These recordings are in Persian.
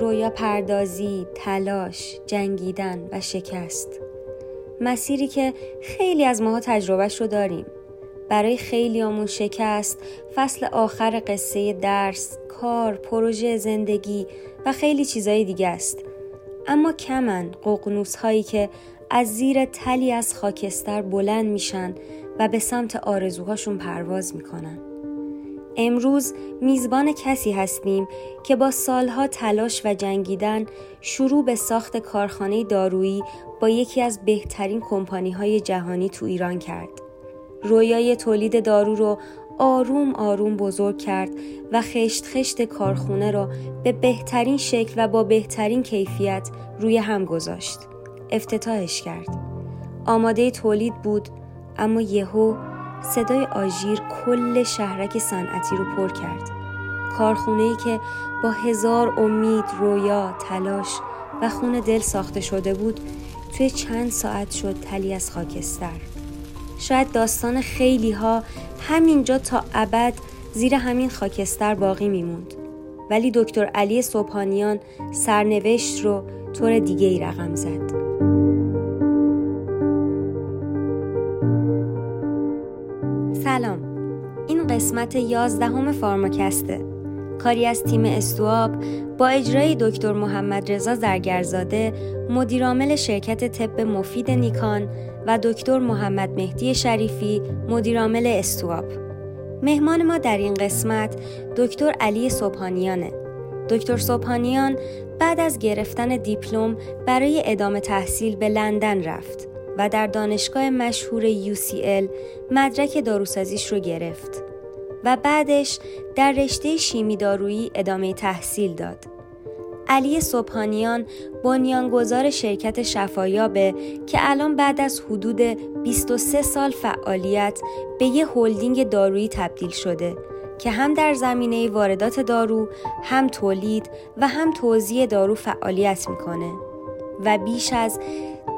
رویا پردازی، تلاش، جنگیدن و شکست. مسیری که خیلی از ماها تجربهش رو داریم. برای خیلی آمون شکست فصل آخر قصه درس، کار، پروژه زندگی و خیلی چیزای دیگه است. اما کمن ققنوس هایی که از زیر تلی از خاکستر بلند میشن و به سمت آرزوهاشون پرواز می‌کنن. امروز میزبان کسی هستیم که با سالها تلاش و جنگیدن شروع به ساخت کارخانه دارویی با یکی از بهترین کمپانی های جهانی تو ایران کرد. رویای تولید دارو رو آروم آروم بزرگ کرد و خشت خشت کارخونه را به بهترین شکل و با بهترین کیفیت روی هم گذاشت. افتتاحش کرد. آماده تولید بود اما یهو صدای آژیر کل شهرک صنعتی رو پر کرد. کارخونه که با هزار امید، رویا، تلاش و خون دل ساخته شده بود توی چند ساعت شد تلی از خاکستر. شاید داستان خیلی ها همینجا تا ابد زیر همین خاکستر باقی میموند. ولی دکتر علی صبحانیان سرنوشت رو طور دیگه ای رقم زد. سلام. این قسمت یازدهم فارماکسته. کاری از تیم استواب با اجرای دکتر محمد رضا زرگرزاده مدیرعامل شرکت طب مفید نیکان و دکتر محمد مهدی شریفی مدیرعامل استواب. مهمان ما در این قسمت دکتر علی صبحانیانه. دکتر صبحانیان بعد از گرفتن دیپلم برای ادامه تحصیل به لندن رفت. و در دانشگاه مشهور UCL مدرک داروسازیش رو گرفت و بعدش در رشته شیمی دارویی ادامه تحصیل داد. علی صبحانیان بنیانگذار شرکت شفایابه که الان بعد از حدود 23 سال فعالیت به یه هلدینگ دارویی تبدیل شده که هم در زمینه واردات دارو، هم تولید و هم توزیع دارو فعالیت می‌کنه و بیش از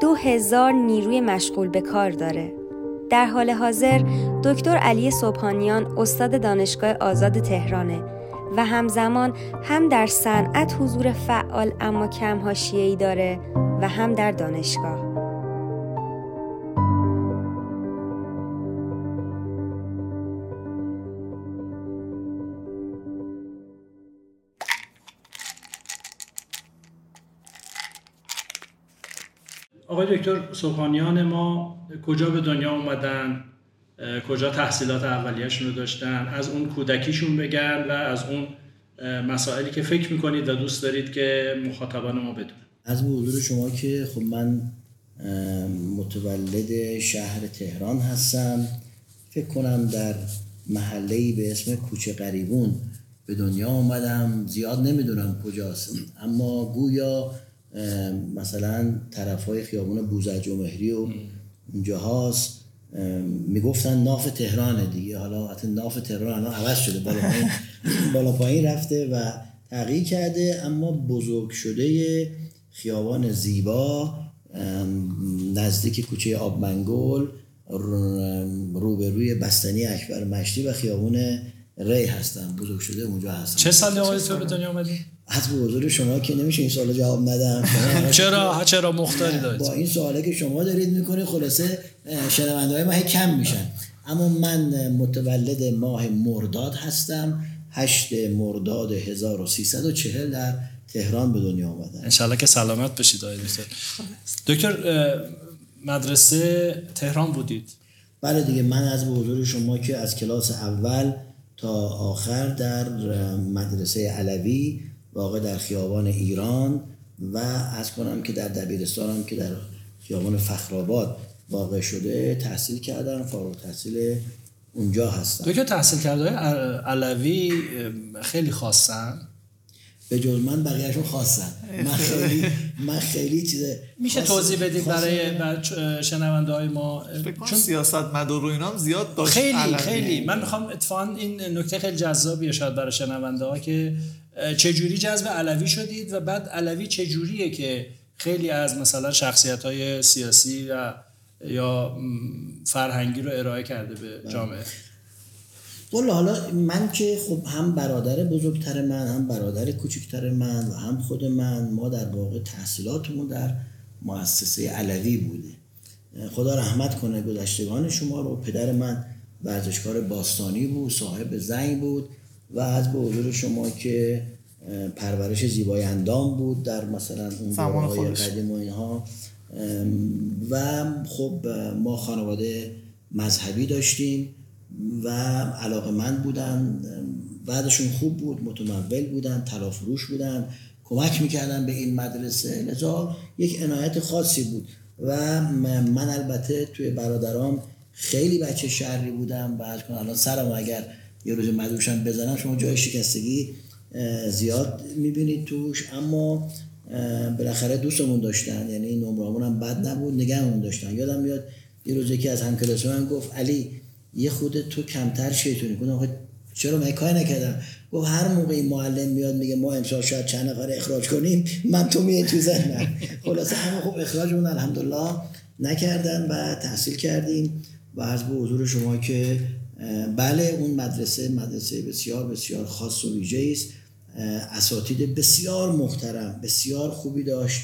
دو هزار نیروی مشغول به کار داره. در حال حاضر دکتر علی صبحانیان استاد دانشگاه آزاد تهرانه و همزمان هم در صنعت حضور فعال اما کم حاشیه‌ای داره و هم در دانشگاه. آقای دکتر صبحانیان ما کجا به دنیا اومدن؟ کجا تحصیلات اولیهشون رو داشتن؟ از اون کودکیشون بگن و از اون مسائلی که فکر می‌کنید و دوست دارید که مخاطبان ما بدونن. از حضور شما که خب من متولد شهر تهران هستم. فکر کنم در محله به اسم کوچه قریبون به دنیا آمدم زیاد نمی‌دونم کجاست. اما گویا مثلا طرف های خیابون بوزج و مهری و اونجاهاست می‌گفتن ناف تهران دیگه. حالا حتی ناف تهران الان عوض شده بالا پایین, بالا پایین رفته و تغییر کرده. اما بزرگ شده خیابان زیبا نزدیک کوچه آبمنگل روبروی بستنی اکبر مشتی و خیابون ری هستم بزرگ شده اونجا هستم چه سالی آقای تو به دنیا آمدی؟ از حضور شما که نمیشه این سوال جواب ندم. چرا؟ چرا مختاری دارید؟ با این سوالی که شما دارید می‌کنید خلاصه شنونده های ما کم میشن. اما من متولد ماه مرداد هستم. هشت مرداد 1340 در تهران به دنیا آمدم. انشالله که سلامت بشید آقای دکتر. دکتر مدرسه تهران بودید؟ بله دیگه من از حضور شما که از کلاس اول تا آخر در مدرسه علوی واقع در خیابان ایران و از کنم که در دبیرستانم که در خیابان فخرآباد واقع شده تحصیل کردم فارغ تحصیل اونجا هستم تو که تحصیل کرده علوی خیلی خواستن به جز من بقیهشون خواستن من خیلی من خیلی چیز میشه توضیح بدید برای شنونده های ما؟ چون سیاست مدار و اینام زیاد داشت خیلی علوی. خیلی. من می‌خوام اتفاقا این نکته خیلی جذابیه شاید برای شنونده ها که چجوری جذب علوی شدید و بعد علوی چجوریه که خیلی از مثلا شخصیت های سیاسی و یا فرهنگی رو ارائه کرده به جامعه؟ والا حالا من که خب هم برادر بزرگتر من هم برادر کوچکتر من و هم خود من ما در واقع تحصیلاتمون در مؤسسه علوی بوده. خدا رحمت کنه گذشتگان شما رو. پدر من ورزشکار باستانی بود صاحب زنگ بود. و از به حضور شما که پرورش زیبای اندام بود در مثلا اون های قدیم و اینها. و خب ما خانواده مذهبی داشتیم و علاقه من بودن. بعدشون خوب بود متمول بودن تلافروش بودن. کمک می‌کردن به این مدرسه. لذا یک عنایت خاصی بود. و من البته توی برادرام خیلی بچه شهری بودم و از الان سرم اگر یه روز مدروشم بزنم شما جای شکستگی زیاد می‌بینید توش. اما بالاخره دوستمون داشتن یعنی نمرامون هم بد نبود نگهمون داشتن. یادم میاد یه روز یکی از همکلاسی من گفت علی یه خود تو کمتر شیطونی. گفتم چرا من کاری نکردم؟ گفت هر موقع این معلم میاد میگه ما امسال شاید چند نفر اخراج کنیم من تو میای تو ذهنم. خلاصه همه خوب اخراجمون الحمدلله نکردن و تحصیل کردیم و از به حضور شما که بله اون مدرسه مدرسه بسیار بسیار خاص و ویژه است. اساتید بسیار محترم بسیار خوبی داشت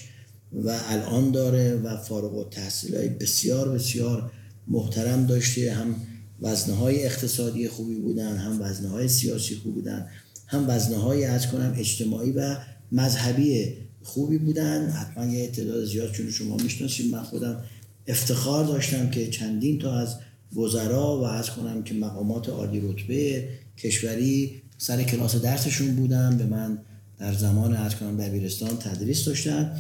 و الان داره و فارغ و تحصیل های بسیار بسیار محترم داشته. هم وزنه های اقتصادی خوبی بودن هم وزنه های سیاسی خوبی بودن هم وزنه های از کنم اجتماعی و مذهبی خوبی بودن. حتما یه تعداد زیاد چون شما می‌شناسید من خودم افتخار داشتم که چندین تا از وزرا و از کنم که مقامات عالی رتبه کشوری سر کلاس درسشون بودن. به من در زمان از کنم دبیرستان تدریس داشتن.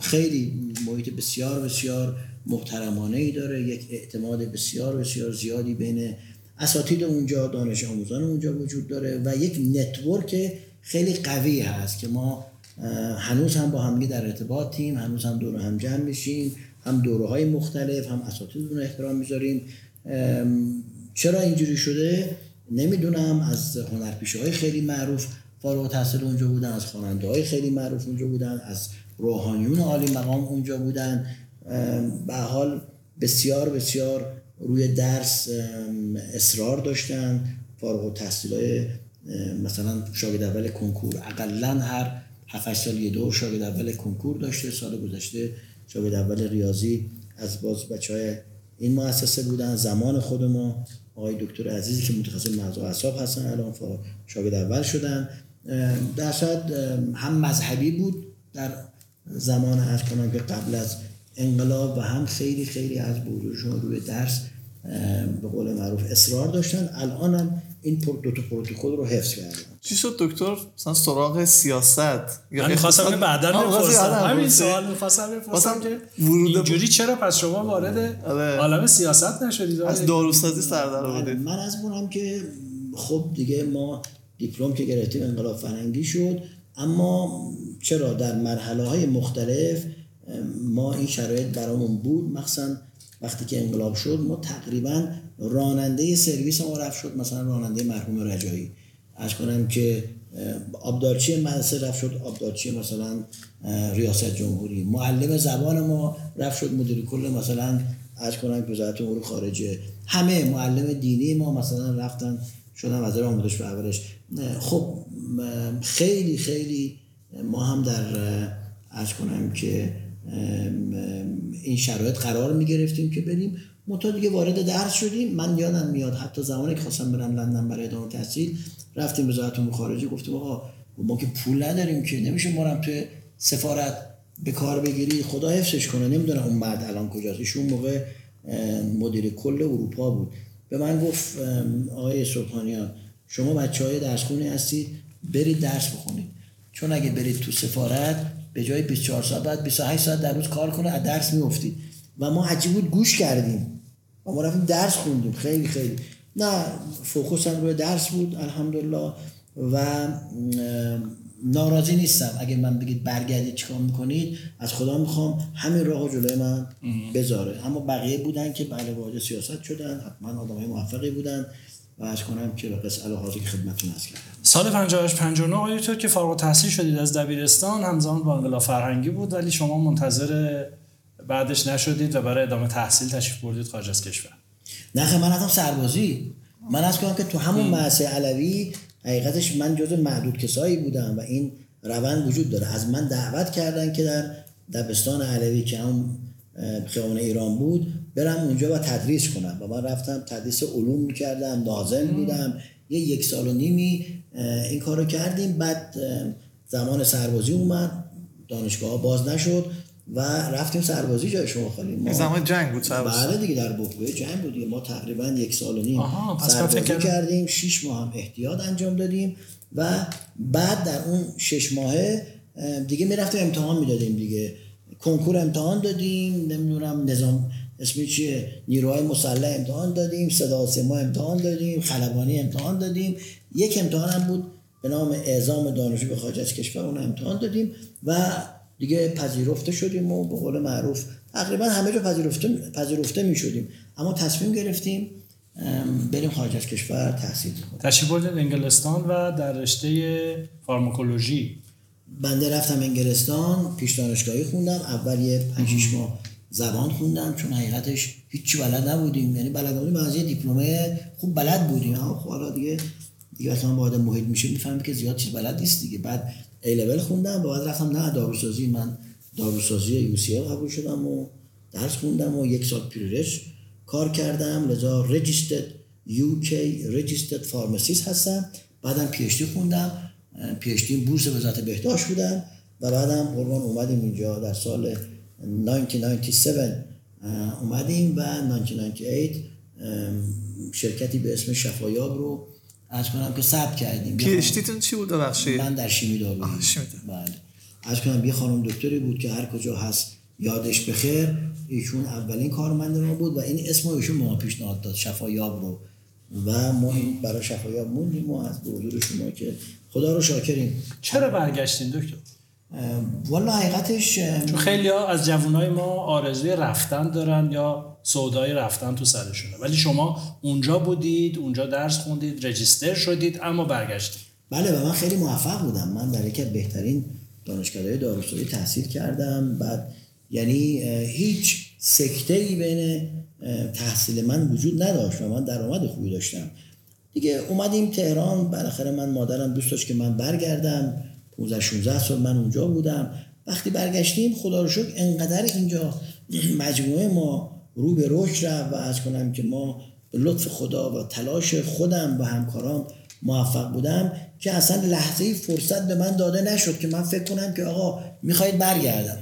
خیلی محیط بسیار بسیار محترمانه ای داره. یک اعتماد بسیار بسیار زیادی بین اساتید اونجا دانش آموزان اونجا وجود داره و یک نتورک خیلی قوی هست که ما هنوز هم با همگی در ارتباطیم هنوز هم دور هم جمع میشیم. هم دوره های مختلف هم اساتید رو احترام می‌ذاریم چرا اینجوری شده؟ نمی‌دونم. از هنرپیشه های خیلی معروف فارغ تحصیل اونجا بودن از خواننده های خیلی معروف اونجا بودن از روحانیون عالی مقام اونجا بودن. به حال بسیار بسیار روی درس اصرار داشتن. فارغ التحصیل های مثلا شاگرد اول کنکور. اقلا هر 7 سال یه دور شاگرد اول کنکور داشته سال گذشته شاگرد اول ریاضی از باز بچه های این مؤسسه بودن زمان خود ما آقای دکتر عزیزی که متخصص مغز و اعصاب هستن الان شاگرد اول شدن. در هم مذهبی بود در زمان از کنم که قبل از انقلاب و هم خیلی خیلی از بودشون روی درس به قول معروف اصرار داشتن. الان هم این دو تا پروتکل رو حفظ کردن چی شد دکتر؟ مثلا سراغ سیاست یا من خواستم بعدا بپرسم. همین سوال می‌خواستم بپرسم که اینجوری چرا پس شما وارد آره. عالم سیاست نشدید؟ از داروسازی سر در آوردید من از اونم که خب دیگه ما دیپلم که گرفتیم انقلاب فرنگی شد اما چرا در مرحله های مختلف ما این شرایط برامون بود؟ مخصوصا وقتی که انقلاب شد ما تقریبا راننده سرویس ما رفت شد مثلا راننده مرحوم رجایی. از کنم که آبدارچی مدرسه رفت شد آبدارچی مثلا ریاست جمهوری. معلم زبان ما رفت شد مدیر کل مثلا از کنم وزارت امور خارجه. همه معلم دینی ما مثلا رفتن شدن وزیر آموزش و پرورش خب خیلی خیلی ما هم در از کنم که این شرایط قرار می گرفتیم که بریم. منتها دیگه وارد درس شدیم. من یادم میاد حتی زمانی که خواستم برم لندن برای ادامه تحصیل رفتیم وزارت امور خارجه گفتیم آقا ما که پول نداریم که نمیشه ما توی سفارت به کار بگیری. خدا حفظش کنه. نمی‌دونم اون مرد الان کجاست. ایشون موقع مدیر کل اروپا بود. به من گفت آقای سلطانیان شما بچه های درس خونه هستید برید درس بخونید. چون اگه برید تو سفارت به جای 24 ساعت بعد 28 ساعت در روز کار کنه از درس میافتید و ما عجیب بود گوش کردیم. و ما رفتیم درس خوندیم. خیلی خیلی. نه فوکوس هم روی درس بود الحمدلله. و ناراضی نیستم. اگه من بگید برگردید چیکار می‌کنید از خدا می‌خوام همین راه جلوی من بذاره. اما بقیه بودن که بله وارد سیاست شدن. حتما آدمای موفقی بودن. و از کنم که به قصه حاضر که خدمتتون هست کردم. سال 58 59 آقای تو که فارغ التحصیل شدید از دبیرستان همزمان با انقلاب فرهنگی بود ولی شما منتظر بعدش نشدید و برای ادامه تحصیل تشریف بردید خارج از کشور. نه من رفتم سربازی. من از کنم که تو همون معسه علوی حقیقتش من جز معدود کسایی بودم و این روند وجود داره. از من دعوت کردن که در دبستان علوی که هم خیابان ایران بود برم اونجا و تدریس کنم. و من رفتم تدریس علوم می‌کردم نازم بودم. یه یک سال و نیمی این کارو کردیم. بعد زمان سربازی اومد. دانشگاه باز نشد و رفتیم سربازی جای شما خالی. ما زمان جنگ بود سربازی بله دیگه در بحبه جنگ بود ما تقریبا یک سال و نیم سربازی کردیم. شش ماه هم احتیاط انجام دادیم و بعد در اون شش ماهه دیگه می‌رفتیم امتحان می‌دادیم دیگه. کنکور امتحان دادیم نمی‌دونم نظام اسمی چیه؟ نیروهای مسلح امتحان دادیم صدا سیما امتحان دادیم خلبانی امتحان دادیم. یک امتحان هم بود به نام اعزام دانشجو به خارج از کشور اون امتحان دادیم و دیگه پذیرفته شدیم و به قول معروف تقریبا همه جا پذیرفته پذیرفته می شدیم اما تصمیم گرفتیم بریم خارج از کشور تحصیل کنیم. تشریف بردید انگلستان و در رشته فارماکولوژی. بنده رفتم انگلستان پیش دانشگاهی خوندم اول یه 5 ماه زبان خوندم چون حقیقتش هیچی بلد نبودیم. یعنی بلد نبودیم از یه دیپلمه خوب بلد بودیم. اما خب حالا دیگه دیگه اصلا با محیط میشه می‌فهمیم که زیاد چیز بلد نیست دیگه. بعد ای لول خوندم بعد رفتم نه داروسازی. من داروسازی UC قبول شدم و درس خوندم و یک سال پیرش کار کردم. لذا registered UK registered pharmacist هستم. بعدم PhD خوندم. PhD بورس وزارت بهداشت بودم و بعدم قربان اومدیم اینجا در سال 1997 اومدیم و 1998 شرکتی به اسم شفایاب رو از کنم که ثبت کردیم. پی چی بود؟ بخشی؟ من در شیمی دارویی بله. از کنم یه خانم دکتری بود که هر کجا هست یادش بخیر. ایشون اولین کارمند ما بود و این اسم ایشون ما پیشنهاد داد شفایاب رو. و ما این برای شفایاب موندیم و از حضور شما که خدا رو شاکریم. چرا برگشتین دکتر؟ والا حقیقتش چون خیلی ها از جوانای ما آرزوی رفتن دارن یا سودای رفتن تو سرشونه. ولی شما اونجا بودید اونجا درس خوندید رجیستر شدید اما برگشتید. بله و من خیلی موفق بودم. من در یکی بهترین دانشگاه‌های داروسازی تحصیل کردم. بعد یعنی هیچ سکته بین تحصیل من وجود نداشت و من درآمد خوبی داشتم. دیگه اومدیم تهران بالاخره من مادرم دوست داشت که من برگردم. 15 16 سال من اونجا بودم. وقتی برگشتیم خدا رو شکر انقدر اینجا مجموعه ما رو به رشد رفت و از کنم که ما به لطف خدا و تلاش خودم و همکارام موفق بودم که اصلا لحظه فرصت به من داده نشد که من فکر کنم که آقا می‌خواید برگردم.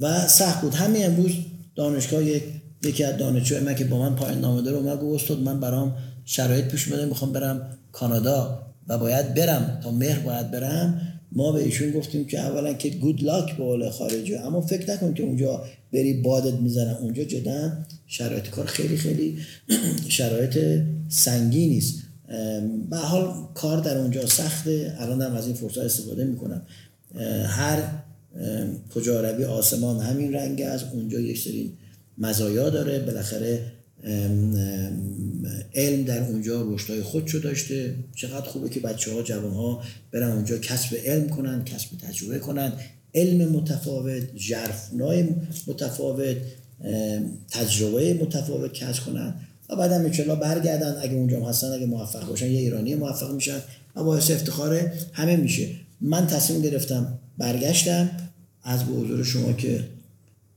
و سخت بود. همین امروز دانشگاه یک یکی از دانشجوهای من که با من پایان نامه داره اومد گفت استاد من برام شرایط پیش اومده می‌خوام برم کانادا و باید برم. تا مهر باید برم. ما به ایشون گفتیم که اولا که گود لاک به قول خارجی. اما فکر نکن که اونجا بری بادت می‌زنن اونجا جدا شرایط کار خیلی خیلی شرایط سنگینی است به حال کار در اونجا سخته. الان هم از این فرصت استفاده می‌کنم. هر کجا روی آسمان همین رنگ است. اونجا یک سری مزایا داره. بالاخره علم در اونجا رشدهای خودشو داشته. چقدر خوبه که بچه ها جوان ها برن اونجا کسب علم کنن کسب تجربه کنن. علم متفاوت جرفنای متفاوت تجربه متفاوت کسب کنن و بعد هم برگردن. اگه اونجا هستن اگه موفق باشن یه ایرانی موفق میشن و باعث افتخار همه میشه. من تصمیم گرفتم برگشتم. از به حضور شما که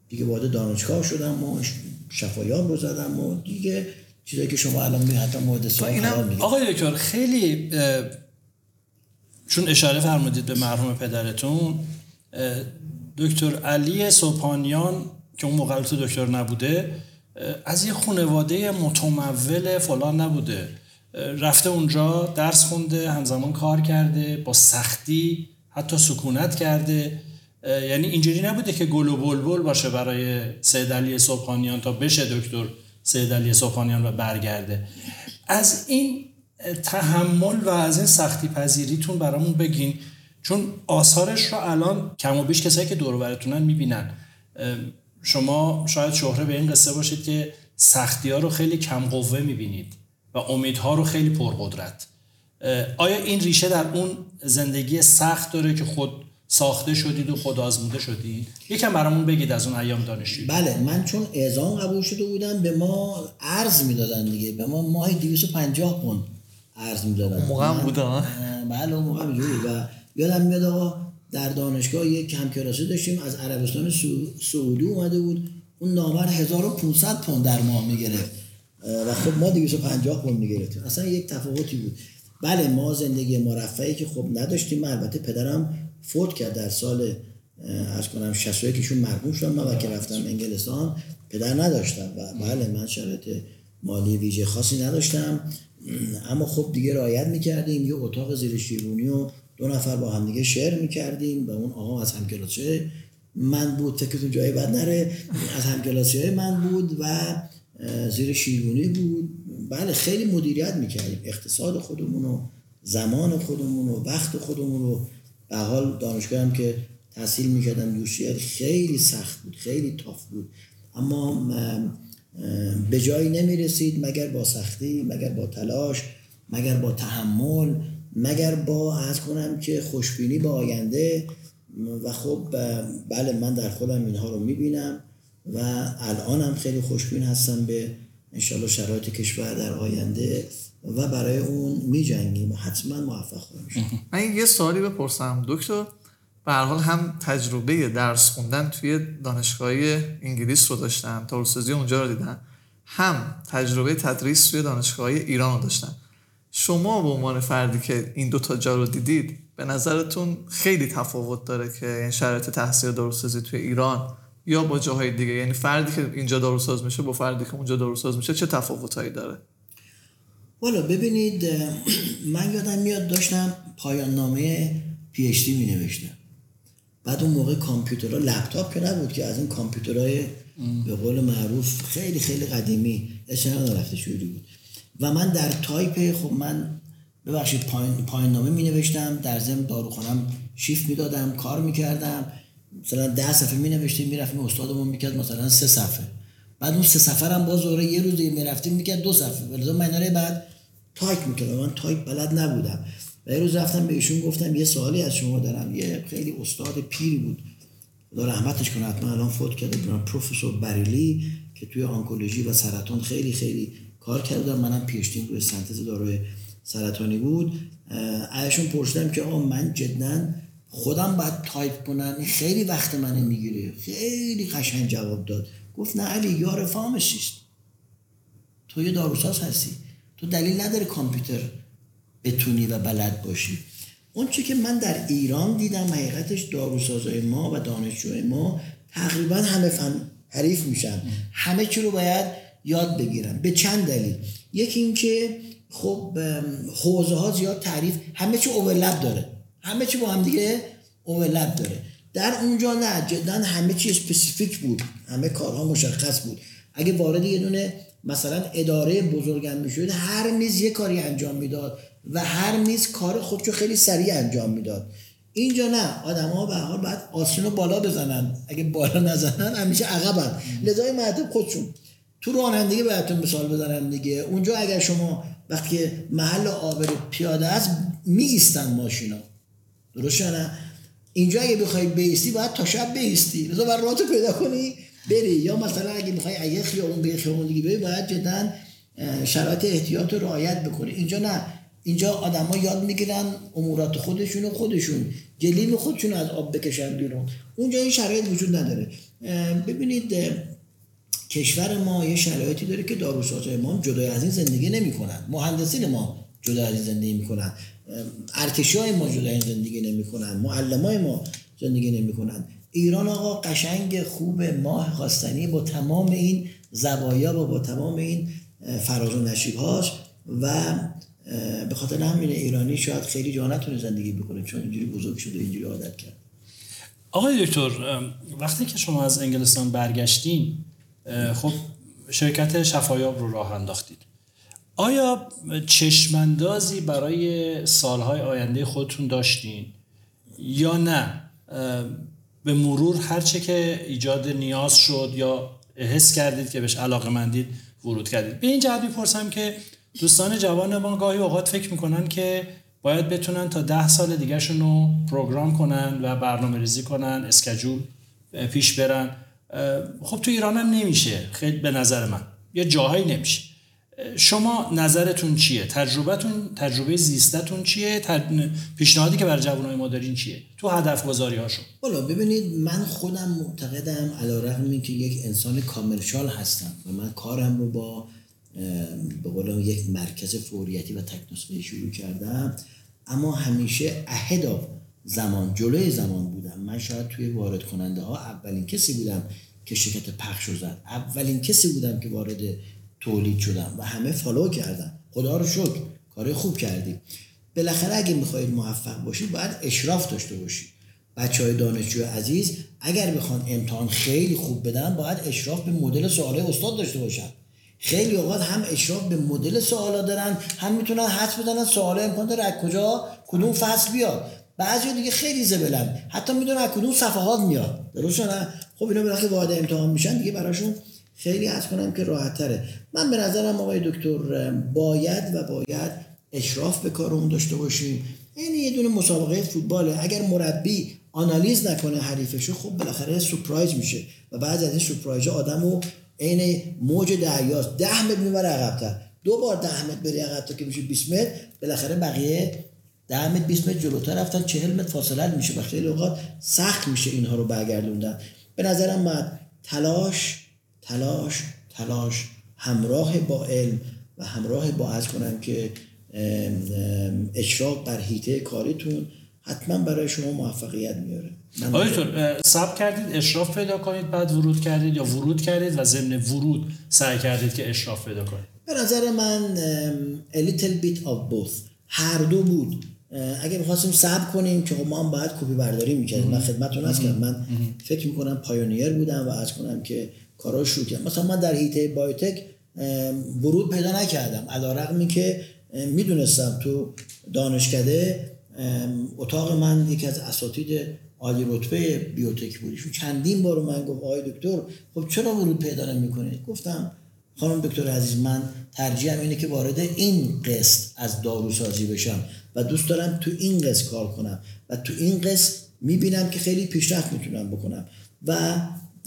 دیگه وارد دانشگاه شدم و شفایاب رو زدم و دیگه چیزایی که شما الان می حتی مورد سوال قرار آقای دکتر خیلی چون اشاره فرمودید به مرحوم پدرتون دکتر علی سوپانیان که اون موقع تو دکتر نبوده از یه خانواده متمول فلان نبوده. رفته اونجا درس خونده همزمان کار کرده با سختی حتی سکونت کرده. یعنی اینجوری نبوده که گل و بلبل باشه برای سید علی صبحانیان تا بشه دکتر سید علی صبحانیان و برگرده. از این تحمل و از این سختی پذیریتون برامون بگین چون آثارش رو الان کم و بیش کسایی که دور براتونن می‌بینن. شما شاید شهره به این قصه باشید که سختی ها رو خیلی کم قوه می‌بینید و امیدها رو خیلی پرقدرت. آیا این ریشه در اون زندگی سخت داره که خود ساخته شدید و خود آزموده شدید؟ یکم برامون بگید از اون ایام دانشجویی. بله من چون اعزام قبول شده بودم به ما ارز می‌دادن دیگه. به ما ماهی 250 پوند ارز می‌دادن. موقع هم ها؟ اه، بله اون موقع بود. و یادم میاد آقا در دانشگاه یک کم کلاسی داشتیم از عربستان سعو- سعودی اومده بود. اون نامر 1500 پوند در ماه می‌گرفت. و خب ما 250 پوند می‌گرفتیم. اصلا یک تفاوتی بود. بله ما زندگی مرفعی که خب نداشتیم. البته پدرم فوت کرد در سال از کنم 61 ایشون مرحوم شدن من وقتی رفتم انگلستان. پدر نداشتم و بله من شرایط مالی ویژه خاصی نداشتم. اما خب دیگه رعایت می‌کردیم. یه اتاق زیر شیرونی و دو نفر با هم دیگه شعر می‌کردیم. و اون آقا از همکلاسی من بود. فکرتون جای بد نره. از همکلاسی من بود و زیر شیرونی بود. بله خیلی مدیریت می‌کردیم. اقتصاد خودمون و زمان خودمون و وقت خودمون رو به حال دانشگاه هم که تحصیل می‌کردم UCL خیلی سخت بود خیلی تاف بود. اما به جایی نمی‌رسید مگر با سختی مگر با تلاش مگر با تحمل مگر با از کنم که خوشبینی به آینده. و خب بله من در خودم اینها رو می‌بینم و الان هم خیلی خوشبین هستم به انشالله شرایط کشور در آینده و برای اون میجنگیم و حتما موفق خواهیم شد. من یه سوالی بپرسم. دکتر به حال هم تجربه درس خوندن توی دانشگاه انگلیس رو داشتم تاروسازی اونجا رو دیدم. هم تجربه تدریس توی دانشگاه ایران رو داشتم. شما به عنوان فردی که این دوتا جا رو دیدید به نظرتون خیلی تفاوت داره که این شرایط تحصیل داروسازی توی ایران یا با جاهای دیگه؟ یعنی فردی که اینجا داروساز میشه با فردی که اونجا داروساز میشه چه تفاوتهایی داره؟ والا ببینید من یادم میاد داشتم پایان نامه PhD می نوشتم بعد اون موقع کامپیوترها لپتاپ که نبود که از این کامپیوترهای به قول معروف خیلی خیلی قدیمی اشتنا رفته شوری بود. و من در تایپ خب من ببخشید پایان, پایان نامه می نوشتم در ضمن داروخانم شیفت می دادم کار می کردم مثلا ده صفحه می نوشتیم می رفتیم استادمون می کرد مثلا سه صفحه. بعد اون سه صفحه هم باز دوره یه روز دیگه می رفتیم می کرد دو صفحه ولذا من اینا بعد تایپ می‌کردم من تایپ بلد نبودم. و یه روز رفتم به ایشون گفتم یه سوالی از شما دارم. یه خیلی استاد پیری بود. خدا رحمتش کنه حتما الان فوت کرده بودم پروفسور بریلی که توی آنکولوژی و سرطان خیلی خیلی کار کردم منم PhD یم روی سنتز داروی سرطانی بود. ازشون پرسیدم که آقا من جدا خودم باید تایپ کنم؟ خیلی وقت منو می‌گیره. خیلی قشنگ جواب داد. گفت نه علی یار فارماسیست تو یه داروساز هستی. تو دلیل نداره کامپیوتر بتونی و بلد باشی. اون چی که من در ایران دیدم حقیقتش داروسازای ما و دانشجوی ما تقریبا همه فن حریف میشن. همه چی رو باید یاد بگیرن. به چند دلیل. یکی اینکه خب ام، حوزه ها زیاد تعریف همه چی اوورلپ داره. همه چی با هم دیگه overlap داره. در اونجا نه جدا همه چی specific بود. همه کارها مشخص بود. اگه وارد یه دونه مثلا اداره بزرگم می‌شد هر میز یه کاری انجام می‌داد و هر میز کار خودشو خیلی سریع انجام می‌داد. اینجا نه آدم ها به حال باید آستین رو بالا بزنن. اگه بالا نزنن همیشه عقبن. لذای مردم خودشون. تو رانندگی براتون مثال بزنم دیگه. اونجا اگر شما وقتی محل آبر پیاده است می ایستن ماشینا درست نه؟ اینجا اگه بخوای بیستی باید تا شب بیستی. لذا باید راهتو پیدا کنی. بری. یا مثلا اگه بخوای اگه خیابون به خیابون دیگه بری باید جدا شرایط احتیاط رو رعایت بکنی. اینجا نه. اینجا آدما یاد می‌گیرن امورات خودشون و خودشون. جلیم خودشون از آب بکشن بیرون. اونجا این شرایط وجود نداره. ببینید کشور ما یه شرایطی داره که داروسازهای ما جدای از این زندگی نمی‌کنن. مهندسین ما جدا از این زندگی می‌کنن. ارتشی های ما جدا از این زندگی نمی‌کنن معلم های ما زندگی نمی‌کنن. ایران آقا قشنگ خوب ماه خواستنی با تمام این زوایا و با تمام این فراز و نشیب هاش و به خاطر همین ایرانی شاید خیلی جا زندگی بکنه چون اینجوری بزرگ شده اینجوری عادت کرد. آقای دکتر وقتی که شما از انگلستان برگشتین خب شرکت شفایاب رو راه انداختید. آیا چشماندازی برای سالهای آینده خودتون داشتین؟ یا نه؟ به مرور هرچه که ایجاد نیاز شد یا حس کردید که بهش علاقه مندید ورود کردید. به این جهت می‌پرسم که دوستان جوان ما گاهی اوقات فکر می‌کنن که باید بتونن تا ده سال دیگهشون رو پروگرام کنن و برنامه ریزی کنن اسکجول پیش برن. خب تو ایران هم نمیشه. خیلی به نظر من. یا جاهایی نمیشه. شما نظرتون چیه؟ تجربتون تجربه زیستتون چیه؟ پیشنهادی که برای جوانای ما دارین چیه؟ تو هدف گذاری هاشون والا ببینید من خودم معتقدم علیرغم که یک انسان کامرشال هستم و من کارم رو با به قول یک مرکز فوریتی و تکنسکی شروع کردم. اما همیشه اهدا زمان جلوی زمان بودم. من شاید توی وارد کننده ها اولین کسی بودم که شرکت پخش رو زد. اولین کسی بودم که وارد تولید شدم و همه فالو کردن. خدا رو شکر کار خوب کردی. بالاخره اگه می‌خواهید موفق باشید باید اشراف داشته باشید بچه های دانشجو عزیز اگر بخوان امتحان خیلی خوب بدن باید اشراف به مدل سوال استاد داشته باشن. خیلی اوقات هم اشراف به مدل سوالا دارن هم می‌تونن حدس بدن سوال امکان داره کجا کدوم فصل بیاد. بعضی دیگه خیلی زبلن حتی می‌دونن از کدوم صفحات میاد. درست نه؟ خب اینا وقتی وارد امتحان میشن دیگه براشون خیلی از کنم که راحت تره من به نظرم آقای دکتر باید و باید اشراف به کار اون داشته باشیم. این یه دونه مسابقه فوتباله. اگر مربی آنالیز نکنه حریفشو خب بالاخره سورپرایز میشه و بعد از این سورپرایز آدمو عین موج دریاست. ده متر می‌بره عقبتر. دو بار ده متر بری عقبتر که میشه 20 متر. بالاخره بقیه ده متر 20 متر جلوتر رفتن. 40 متر فاصله میشه و خیلی اوقات سخت میشه اینها رو برگردوندن. به نظرم من تلاش تلاش تلاش همراه با علم و همراه با از کنم که اشراق بر هیته کاریتون حتما برای شما موفقیت میاره. آقایتون سب کردید اشراف پیدا کنید بعد ورود کردید یا ورود کردید و ضمن ورود سعی کردید که اشراف پیدا کنید؟ به نظر من a little bit of both. هر دو بود. اگه می‌خواستیم سب کنیم که خب ما هم باید کپی برداری می‌کردیم من خدمتتون هست که من فکر می‌کنم پایونیر بودم و از کنم که کارا شروع کردم. مثلا من در هیته بایوتک ورود پیدا نکردم. علیرغم که می‌دونستم تو دانشکده اتاق من یکی از اساتید عالی رتبه بیوتک بود. چندین بار من گفت آقای دکتر خب چرا ورود پیدا نمی‌کنید؟ گفتم خانم دکتر عزیز من ترجیحم اینه که وارد این قسط از داروسازی بشم و دوست دارم تو این قسط کار کنم و تو این قسط می‌بینم که خیلی پیشرفت می‌تونم بکنم. و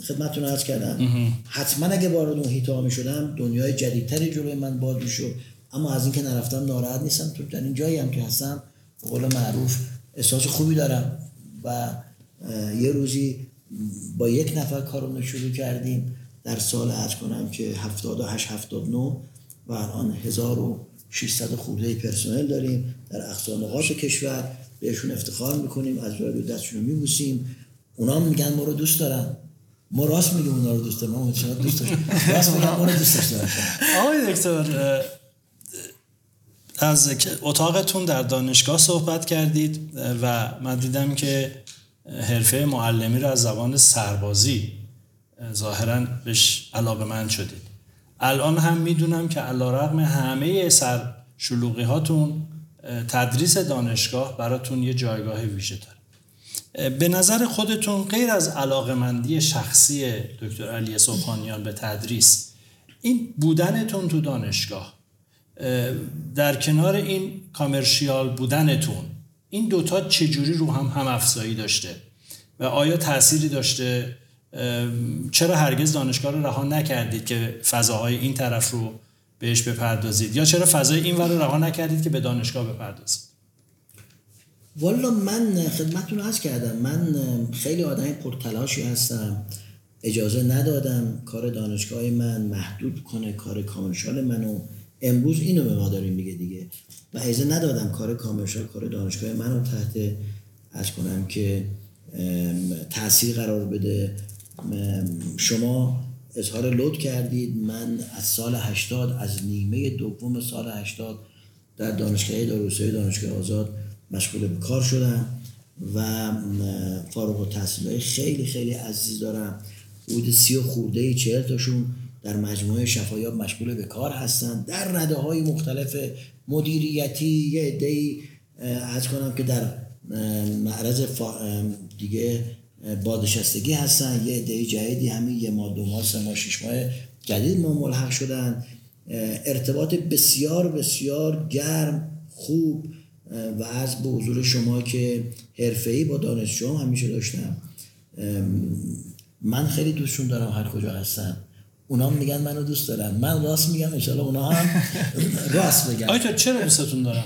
خدمتتون عرض کردم. حتما اگه وارد اون هیتا می شدم دنیای جدیدتری جلوی من باز شد اما از اینکه نرفتم ناراحت نیستم. تو در این جایی هم که هستم به قول معروف احساس خوبی دارم. و یه روزی با یک نفر کارونو شروع کردیم. در سال از کنم که 78 79 و الان 1600 خورده پرسنل داریم. در اقصا نقاط کشور بهشون افتخار می‌کنیم. از روی دستشون رو میبوسیم. اونا میگن ما رو دوست دارن. ما راست میگیم اونا رو دوست دارم ما دوست دارم راست میگم رو دوست داشتم آقای دکتر از اتاقتون در دانشگاه صحبت کردید و من دیدم که حرفه معلمی رو از زبان سربازی ظاهرا بهش علاقه من شدید. الان هم می‌دونم که علا رقم همه سر شلوغی هاتون تدریس دانشگاه براتون یه جایگاه ویژه داره به نظر خودتون غیر از علاقمندی شخصی دکتر علی صبحانیان به تدریس این بودنتون تو دانشگاه در کنار این کامرشیال بودنتون این دوتا چجوری رو هم هم افزایی داشته؟ و آیا تأثیری داشته؟ چرا هرگز دانشگاه رو رها نکردید که فضاهای این طرف رو بهش بپردازید؟ یا چرا فضای این ور رو رها نکردید که به دانشگاه بپردازید؟ والا من خدمتتون عرض کردم. من خیلی آدم پرتلاشی هستم. اجازه ندادم کار دانشگاه من محدود کنه کار کامرشال منو. امروز اینو به ما داریم میگه دیگه. و اجازه ندادم کار کامرشال کار دانشگاه منو تحت از کنم که تاثیر قرار بده. شما اظهار لود کردید. من از سال 80 از نیمه دوم سال 80 در دانشگاه داروسای دانشگاه آزاد مشغول به کار شدم و فارغ و های خیلی خیلی عزیز دارم. حدود سی و خورده چهل تاشون در مجموعه شفایاب مشغول به کار هستن. در رده های مختلف مدیریتی یه عده‌ای از کنم که در معرض دیگه بادشستگی هستن. یه عده جدیدی همین یه ماه دو ماه سه ماه شش ماه جدید ما ملحق شدن. ارتباط بسیار بسیار گرم خوب و از به حضور شما که حرفه‌ای با دانشجو همیشه داشتم. من خیلی دوستشون دارم هر کجا هستن. اونا میگن منو دوست دارن. من راست میگم انشالله اونا هم راست بگن آیا چرا دوستتون دارم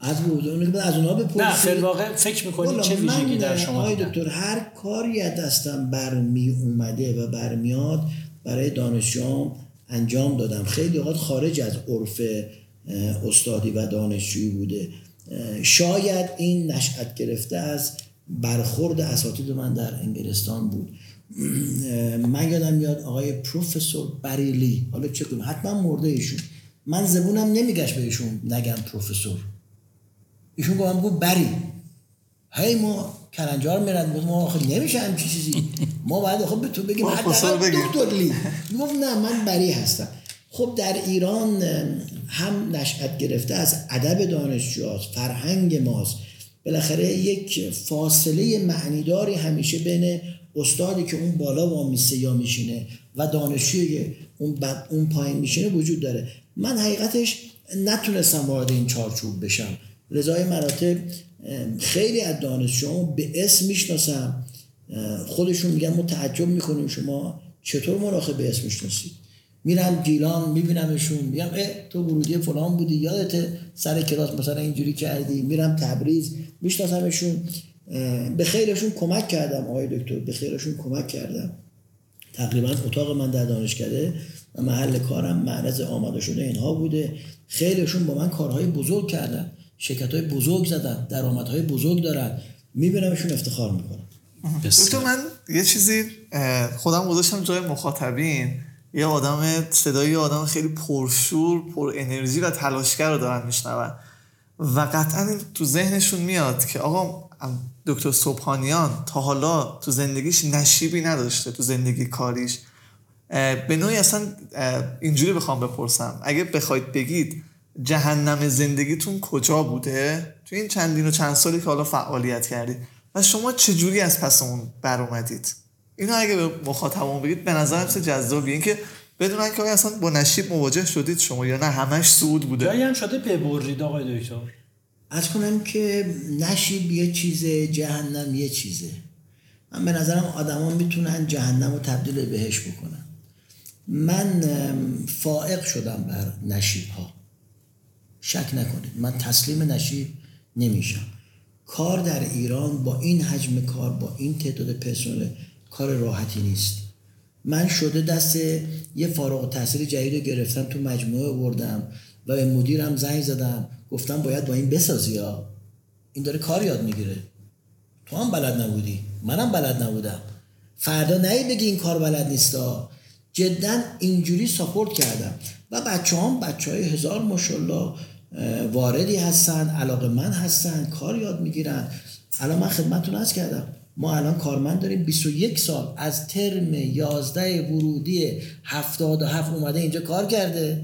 از بود از اونا بپرسید. نه فی واقع فکر می‌کنید چه ویژگی در شما آقای دکتر هر کاری از دستم برمی اومده و برمیاد برای دانشجوام انجام دادم. خیلی اوقات خارج از عرف استادی و دانشجویی بوده. شاید این نشأت گرفته از برخورد اساتید من در انگلستان بود. من یادم میاد آقای پروفسور بریلی حالا چه کنم حتما مرده ایشون. من زبونم نمیگشت بهشون نگم پروفسور. ایشون گفتم گفت بری. هی ما کلنجار میرن ما آخه نمیشه همچی چیزی. ما باید خب به تو بگیم. دکتر لی. گفت نه من بری هستم. خب در ایران هم نشأت گرفته از ادب دانشجوهاست فرهنگ ماست. بالاخره یک فاصله معنیداری همیشه بین استادی که اون بالا وامیسته یا میشینه و دانشجوی اون اون پایین میشینه وجود داره. من حقیقتش نتونستم وارد این چارچوب بشم. رضای مراتب خیلی از دانشجوام به اسم می‌شناسم. خودشون میگن ما تعجب می‌کنیم شما چطور مراقب به اسم می‌شناسید. میرم گیلان میبینمشون میگم اه تو ورودی فلان بودی یادت سر کلاس مثلا اینجوری کردی؟ میرم تبریز میشناسمشون. به خیرشون کمک کردم آقای دکتر به خیرشون کمک کردم. تقریبا اتاق من در دانشکده و محل کارم معرض آماده شده اینها بوده. خیلیشون با من کارهای بزرگ کردن شرکت های بزرگ زدن درآمدهای بزرگ دارن. میبینمشون افتخار می‌کنم. دکتر من یه چیزی خودم گذاشتم جای مخاطبین. یه آدم صدای آدم خیلی پرشور پر انرژی و تلاشگر رو دارن میشنون. و قطعا تو ذهنشون میاد که آقا دکتر صبحانیان تا حالا تو زندگیش نشیبی نداشته تو زندگی کاریش. به نوعی اصلا اینجوری بخوام بپرسم. اگه بخواید بگید جهنم زندگیتون کجا بوده؟ تو این چندین و چند سالی که حالا فعالیت کردید. و شما چجوری از پس اون بر اومدید؟ اینو اگه به مخاطبمون بگید به نظرم چه جذابیه. اینکه بدونن که اصلا با نشیب مواجه شدید شما یا نه همش سود بوده. جایی هم شده ببرید آقای دکتر؟ از کنم که نشیب یه چیزه جهنم یه چیزه. من به نظرم آدما می‌تونن جهنم رو تبدیل بهش بکنن. من فائق شدم بر نشیب ها شک نکنید من تسلیم نشیب نمیشم. کار در ایران با این حجم کار با این تعداد پرسنل کار راحتی نیست. من شده دست یه فارغ تحصیل جدید گرفتم تو مجموعه بردم و به مدیرم زنگ زدم. گفتم باید با این بسازی ها. این داره کار یاد می‌گیره. تو هم بلد نبودی. منم بلد نبودم. فردا نهی بگی این کار بلد نیستا جدا اینجوری ساپورت کردم. و بچه هم بچه های هزار ماشالله واردی هستن علاقه من هستن کار یاد می‌گیرن. الان من خدمتتون از کردم. ما الان کارمند داریم. 21 سال از ترم 11 ورودی 77 اومده اینجا کار کرده.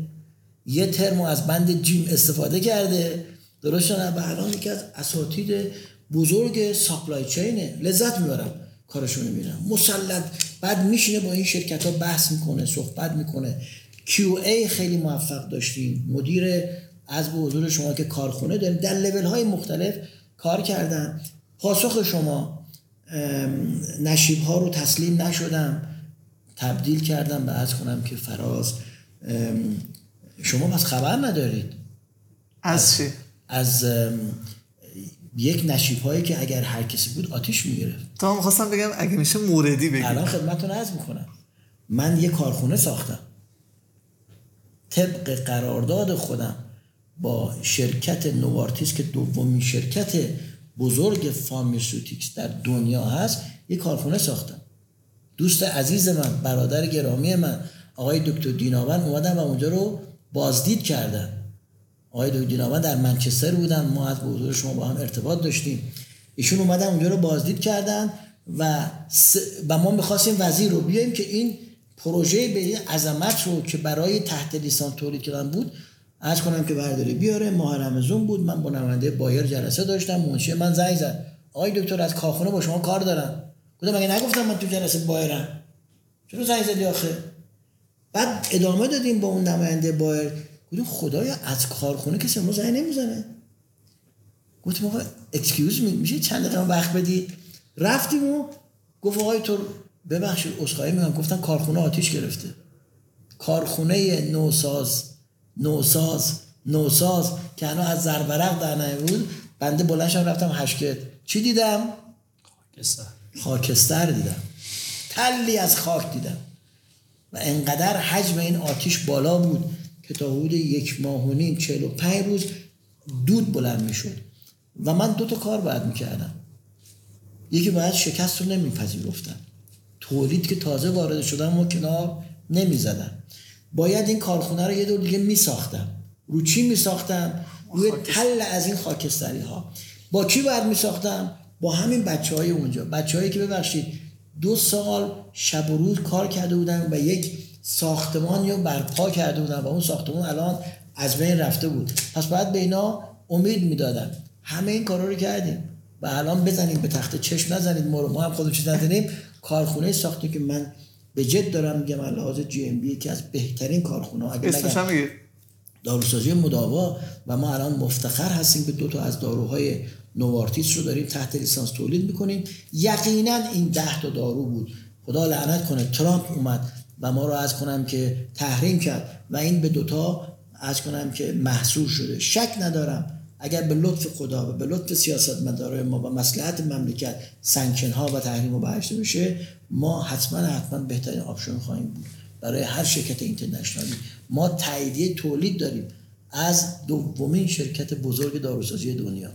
یه ترم از بند جیم استفاده کرده. درست و الان یکی از اساتید بزرگ ساپلای چینه لذت می‌برم کارشون می‌بینم. مسلط بعد میشینه با این شرکت ها بحث می‌کنه صحبت می‌کنه. QA خیلی موفق داشتیم. مدیر از به حضور شما که کارخونه داریم. در لول های مختلف کار کردن. پاسخ شما نشیب ها رو تسلیم نشدم. تبدیل کردم به عرض کنم که فراز شما پس خبر ندارید. از چی؟ از یک نشیب هایی که اگر هر کسی بود آتیش می‌گرفت. تا می‌خواستم بگم اگه میشه موردی بگم الان خدمتتون عرض می‌کنم. من یه کارخونه ساختم. طبق قرارداد خودم با شرکت نوارتیس که دومین شرکت بزرگ pharmaceutics در دنیا هست یه کارخونه ساختم. دوست عزیز من برادر گرامی من آقای دکتر دیناون اومدن و اونجا رو بازدید کردن. آقای دکتر دیناون در منچستر بودن ما از حضور شما با هم ارتباط داشتیم. ایشون اومدن اونجا رو بازدید کردن و و ما می‌خواستیم وزیر رو بیایم که این پروژه به این عظمت رو که برای تحت لیسان تولید کردن بود از کنم که برداری بیاره. ماه رمزون بود. من با نماینده بایر جلسه داشتم. منشی من زنگ زد. آقای دکتر از کارخونه با شما کار دارم. گفتم مگه نگفتم من تو جلسه بایرم؟ چرا زنگ زدی آخه؟ بعد ادامه دادیم با اون نماینده بایر. گفتیم خدایا از کارخونه کسی ما زنگ نمی‌زنه. گفتم آقا excuse me میشه چند دقیقه وقت بدی؟ رفتیم و گفت آقای تو ببخشید عذرخواهی می‌کنم. گفتن کارخونه آتیش گرفته. کارخونه نوساز. نوساز. نوساز که هنو از زرورق در بود بنده بلنشم رفتم هشکت چی دیدم؟ خاکستر. خاکستر دیدم. تلی از خاک دیدم. و انقدر حجم این آتیش بالا بود که تا حدود یک ماه و نیم چهل و پنج روز دود بلند می‌شد. و من دو تا کار باید می‌کردم. یکی باید شکست رو نمیپذیرفتم. تولید که تازه وارد شدم و کنار نمی‌زدم. باید این کارخونه رو یه دور دیگه میساختم. رو چی میساختم؟ روی تل از این خاکستری ها با کی باید میساختم؟ با همین بچه های اونجا. بچه هایی که ببخشید دو سال شب و روز کار کرده بودن و یک ساختمان رو برپا کرده بودن و اون ساختمان الان از بین رفته بود. پس باید به اینا امید می‌دادم. همه این کارا رو کردیم. و الان بزنیم به تخت چشم نزنید ما ما هم خودمون چیز نداریم کارخونه ساخته که من به جد دارم میگم لحاظ جی ام بی که از بهترین کارخونه ها اگه داروسازی مداوا و ما الان مفتخر هستیم که دو تا از داروهای نوارتیس رو داریم تحت لیسانس تولید می‌کنیم. یقینا این ده تا دارو بود. خدا لعنت کنه ترامپ اومد و ما رو از کنم که تحریم کرد و این به دوتا از کنم که محصول شده. شک ندارم اگر به لطف خدا و به لطف سیاست مدارای ما و مسلحت مملکت sanction ها و تحریم رو برداشته بشه ما حتما حتما بهترین option خواهیم بود. برای هر شرکت international ی. ما تاییدیه تولید داریم از دومین شرکت بزرگ داروسازی دنیا.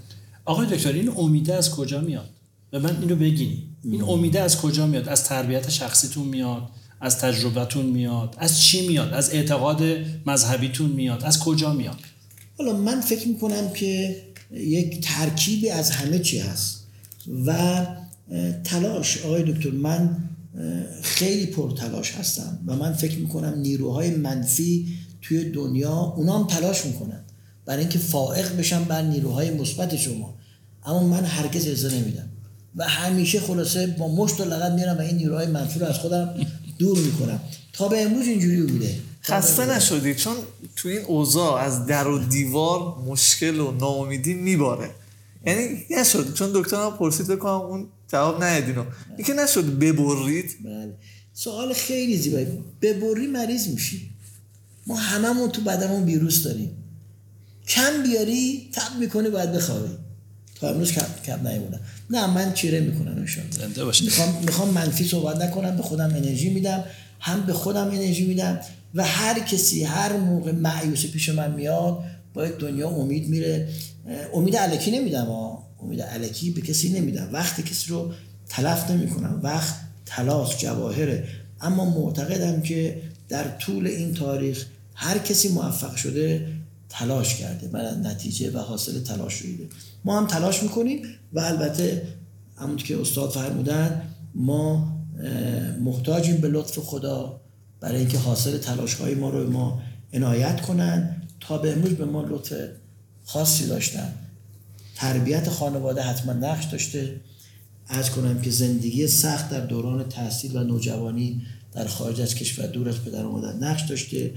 آقای دکتر این امیده از کجا میاد؟ به من اینو بگین. این امیده از کجا میاد؟ از تربیت شخصیتون میاد؟ از تجربتون میاد؟ از چی میاد؟ از اعتقاد مذهبیتون میاد؟ از کجا میاد؟ حالا من فکر می‌کنم که یک ترکیبی از همه چی هست و تلاش. آقای دکتر من خیلی پرتلاش هستم و من فکر می‌کنم نیروهای منفی توی دنیا اونا هم تلاش می‌کنن برای اینکه فائق بشن بر نیروهای مثبت شما. اما من هرگز اجازه نمیدم. و همیشه خلاصه با مشت و لغت میرم و این نیروهای منفی رو از خودم دور می‌کنم. تا به امروز اینجوری بوده. خسته نشدی؟ چون تو این اوضاع از در و دیوار مشکل و ناامیدی میباره. یعنی نشد چون دکتر پرسید بکنم اون جواب ندیدین اینکه نشد ببرید. بله. سوال خیلی زیبایی ببری مریض میشی. ما هممون تو بدنمون ویروس داریم. کم بیاری تب می‌کنه باید بخوابی. تا امروز کم کم نیمونم نه من چیره می‌کنم باشید. می‌خوام می‌خوام منفی صحبت نکنم به خودم انرژی میدم. هم به خودم انرژی میدم. و هر کسی هر موقع معیوسی پیش من میاد باید دنیا امید میره. امید علکی نمیدم ها امید علکی به کسی نمیدم. وقت کسی رو تلف نمی‌کنم. وقت تلاش جواهره. اما معتقدم که در طول این تاریخ هر کسی موفق شده تلاش کرده. و نتیجه و حاصل تلاش رو ما هم تلاش می‌کنیم و البته همونطور که استاد فرمودن ما محتاجیم به لطف خدا برای اینکه حاصل تلاش های ما رو ما عنایت کنن. تا به امروز به ما لطف خاصی داشتن. تربیت خانواده حتما نقش داشته. از کنم که زندگی سخت در دوران تحصیل و نوجوانی در خارج از کشور دور از پدر مادر نقش داشته.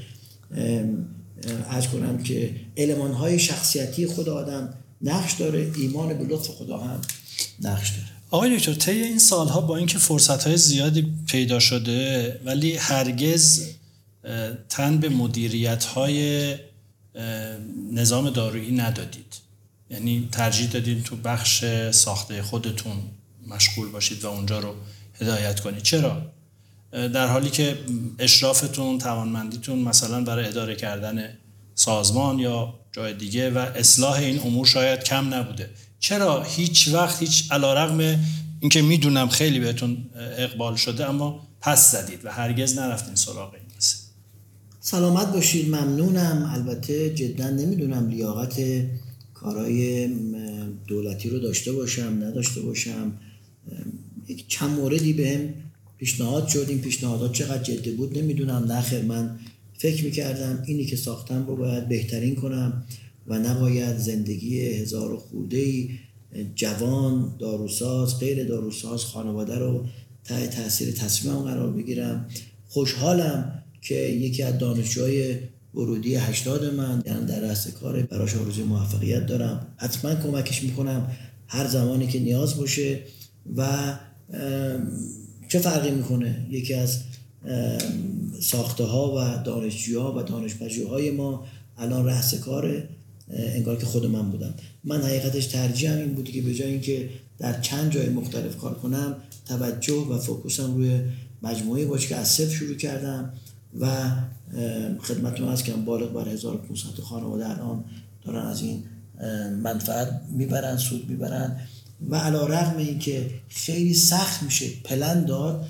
از کنم که علمان های شخصیتی خود آدم نقش داره ایمان به لطف خدا هم نقش داره. آقای دکتر طی این سالها با اینکه فرصت های زیادی پیدا شده ولی هرگز تن به مدیریت های نظام دارویی ندادید. یعنی ترجیح دادید تو بخش ساخته خودتون مشغول باشید و اونجا رو هدایت کنید. چرا؟ در حالی که اشرافتون توانمندیتون مثلا برای اداره کردن سازمان یا جای دیگه و اصلاح این امور شاید کم نبوده. چرا؟ هیچ وقت هیچ علا اینکه می‌دونم خیلی بهتون اقبال شده اما پس زدید و هرگز نرفتین سراغ سلامت باشید ممنونم. البته جدا نمی‌دونم لیاقت کارهای دولتی رو داشته باشم نداشته باشم. یک چند موردی بهم پیشنهاد شد. این پیشنهادات چقدر جدی بود نمی‌دونم. نخیر من فکر می‌کردم اینی که ساختم رو باید بهترین کنم و نباید زندگی هزار خورده ای جوان داروساز غیر داروساز خانواده رو تحت تاثیر تصمیمم قرار بگیرم. خوشحالم که یکی از دانشجوهای ورودی 80 من یعنی در رأس کار براش آرزوی موفقیت دارم. حتما کمکش می‌کنم هر زمانی که نیاز باشه و چه فرقی می‌کنه؟ یکی از ساخته ها و دانشجوها و دانش های ما الان رأس کاره انگار که خود من بودم من حقیقتش ترجیحم این بودی که به جای اینکه در چند جای مختلف کار کنم توجه و فوکوسم روی مجموعه باشه که از صفر شروع کردم. و خدمتتون از کردم بالغ بر 1500 خانواده الان دارن از این منفعت می‌برن سود می‌برن و علا رغم این که خیلی سخت میشه پلن داد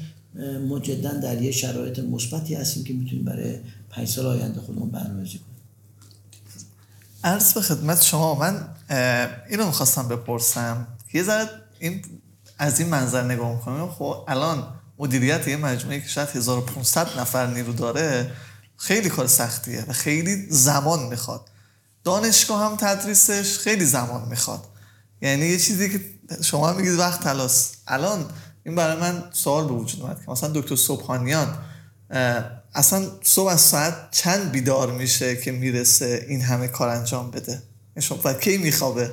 ما در یه شرایط مثبتی هستیم که می‌تونیم برای پنج سال آینده خودمون برنامه‌ریزی کنیم. عرض به خدمت شما من اینو می‌خواستم بپرسم. یه ذره این از این منظر نگاه می‌کنم. خب الان مدیریت یه مجموعه که شاید 1500 نفر نیرو داره خیلی کار سختیه و خیلی زمان می‌خواد. دانشگاه هم تدریسش خیلی زمان می‌خواد. یعنی یه چیزی که شما میگید وقت تلاس. الان این برای من سوال به وجود اومد که مثلا دکتر صبحانیان اصلا صبح از ساعت چند بیدار میشه که می‌رسه این همه کار انجام بده؟ و کی میخوابه؟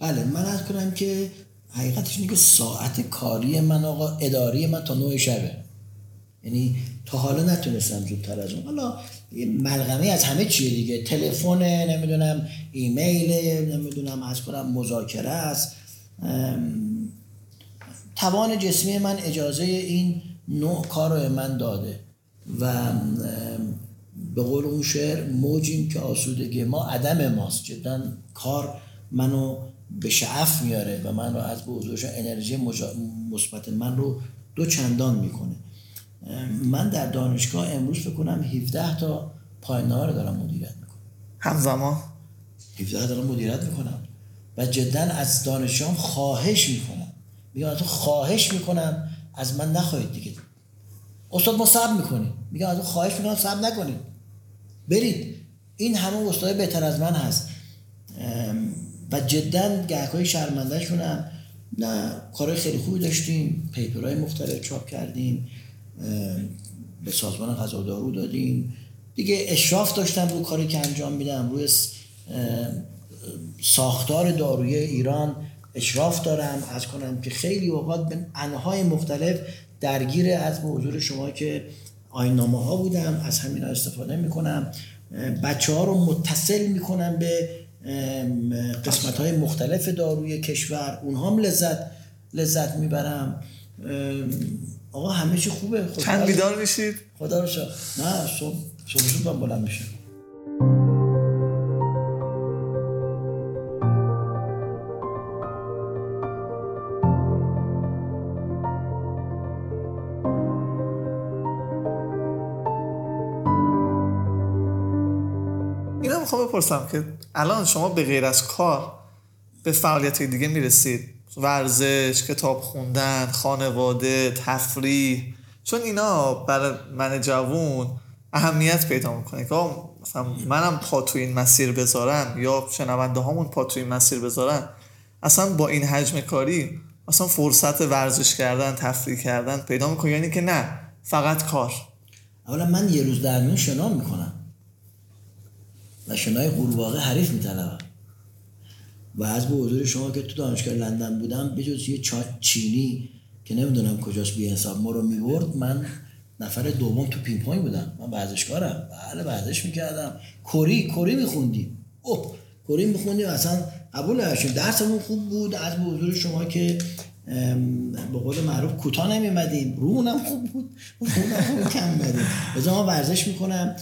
بله من از کنم که حقیقتش اینه ساعت کاری من آقا اداری من تا نوع شبه. یعنی تا حالا نتونستم زودتر از اون. حالا ملغمه از همه چیه دیگه. تلفن نمی‌دونم ایمیل نمی‌دونم از کنم مذاکره است. توان جسمی من اجازه این نوع کار رو من داده. و به قول اون شعر موجیم که آسودگی ما عدم ماست. جدا کار منو به شعف میاره و من رو از به انرژی مثبت من رو دو چندان می‌کنه. من در دانشگاه امروز بکنم 17 تا پایانه رو دارم مدیریت می‌کنم. همزمان؟ 17 دارم مدیریت می‌کنم و جدا از دانشجوام خواهش می‌کنم. میگم تو خواهش می‌کنم از من نخواهید دیگه. استاد ما صبر می‌کنیم میگم از خواهش می‌کنم صبر نکنید. برید. این همه استاد بهتر از من هست. و جدا گهگاهی شرمنده شونم نه کارهای خیلی خوبی داشتیم پیپرهای مختلف چاپ کردیم به سازمان غذا دارو دادیم. دیگه اشراف داشتم رو کاری که انجام میدم. روی ساختار داروی ایران اشراف دارم. از کنم که خیلی اوقات به انهای مختلف درگیر از حضور شما که آینامه ها بودم از همین استفاده می‌کنم. بچه ها رو متصل می‌کنم به قسمت های مختلف داروی کشور اونها هم لذت لذت می‌برم. آقا همه چی خوبه. چند بیدار میشید؟ خدا رو شد نه صبح صبح بلند میشه. بپرسم که الان شما به غیر از کار به فعالیت دیگه می‌رسید. ورزش کتاب خوندن خانواده تفریح. چون اینا برای من جوون اهمیت پیدا می‌کنه که مثلا منم پا تو این مسیر بذارم یا شنونده هامون پا تو این مسیر بذارن اصلا با این حجم کاری اصلا فرصت ورزش کردن تفریح کردن پیدا می‌کنه. یعنی که نه فقط کار. اولا من یه روز در میون شنا می‌کنم. و شنای قورباغه حریف میطلبم و از به حضور شما که تو دانشگاه لندن بودم بجز یه چینی که نمی‌دونم کجاست بی حساب ما رو می‌برد من نفر دوم تو پینگ پونگ بودم. من ورزشکارم. بله ورزش می‌کردم. کری کری میخوندیم اوه کری میخوندیم. اصلا قبول نداشتیم. درسمون خوب بود. از به حضور شما که به قول معروف کوتاه نمیمدیم رومونم خوب بود. خوب کم میمدیم ما ورزش می‌کنم.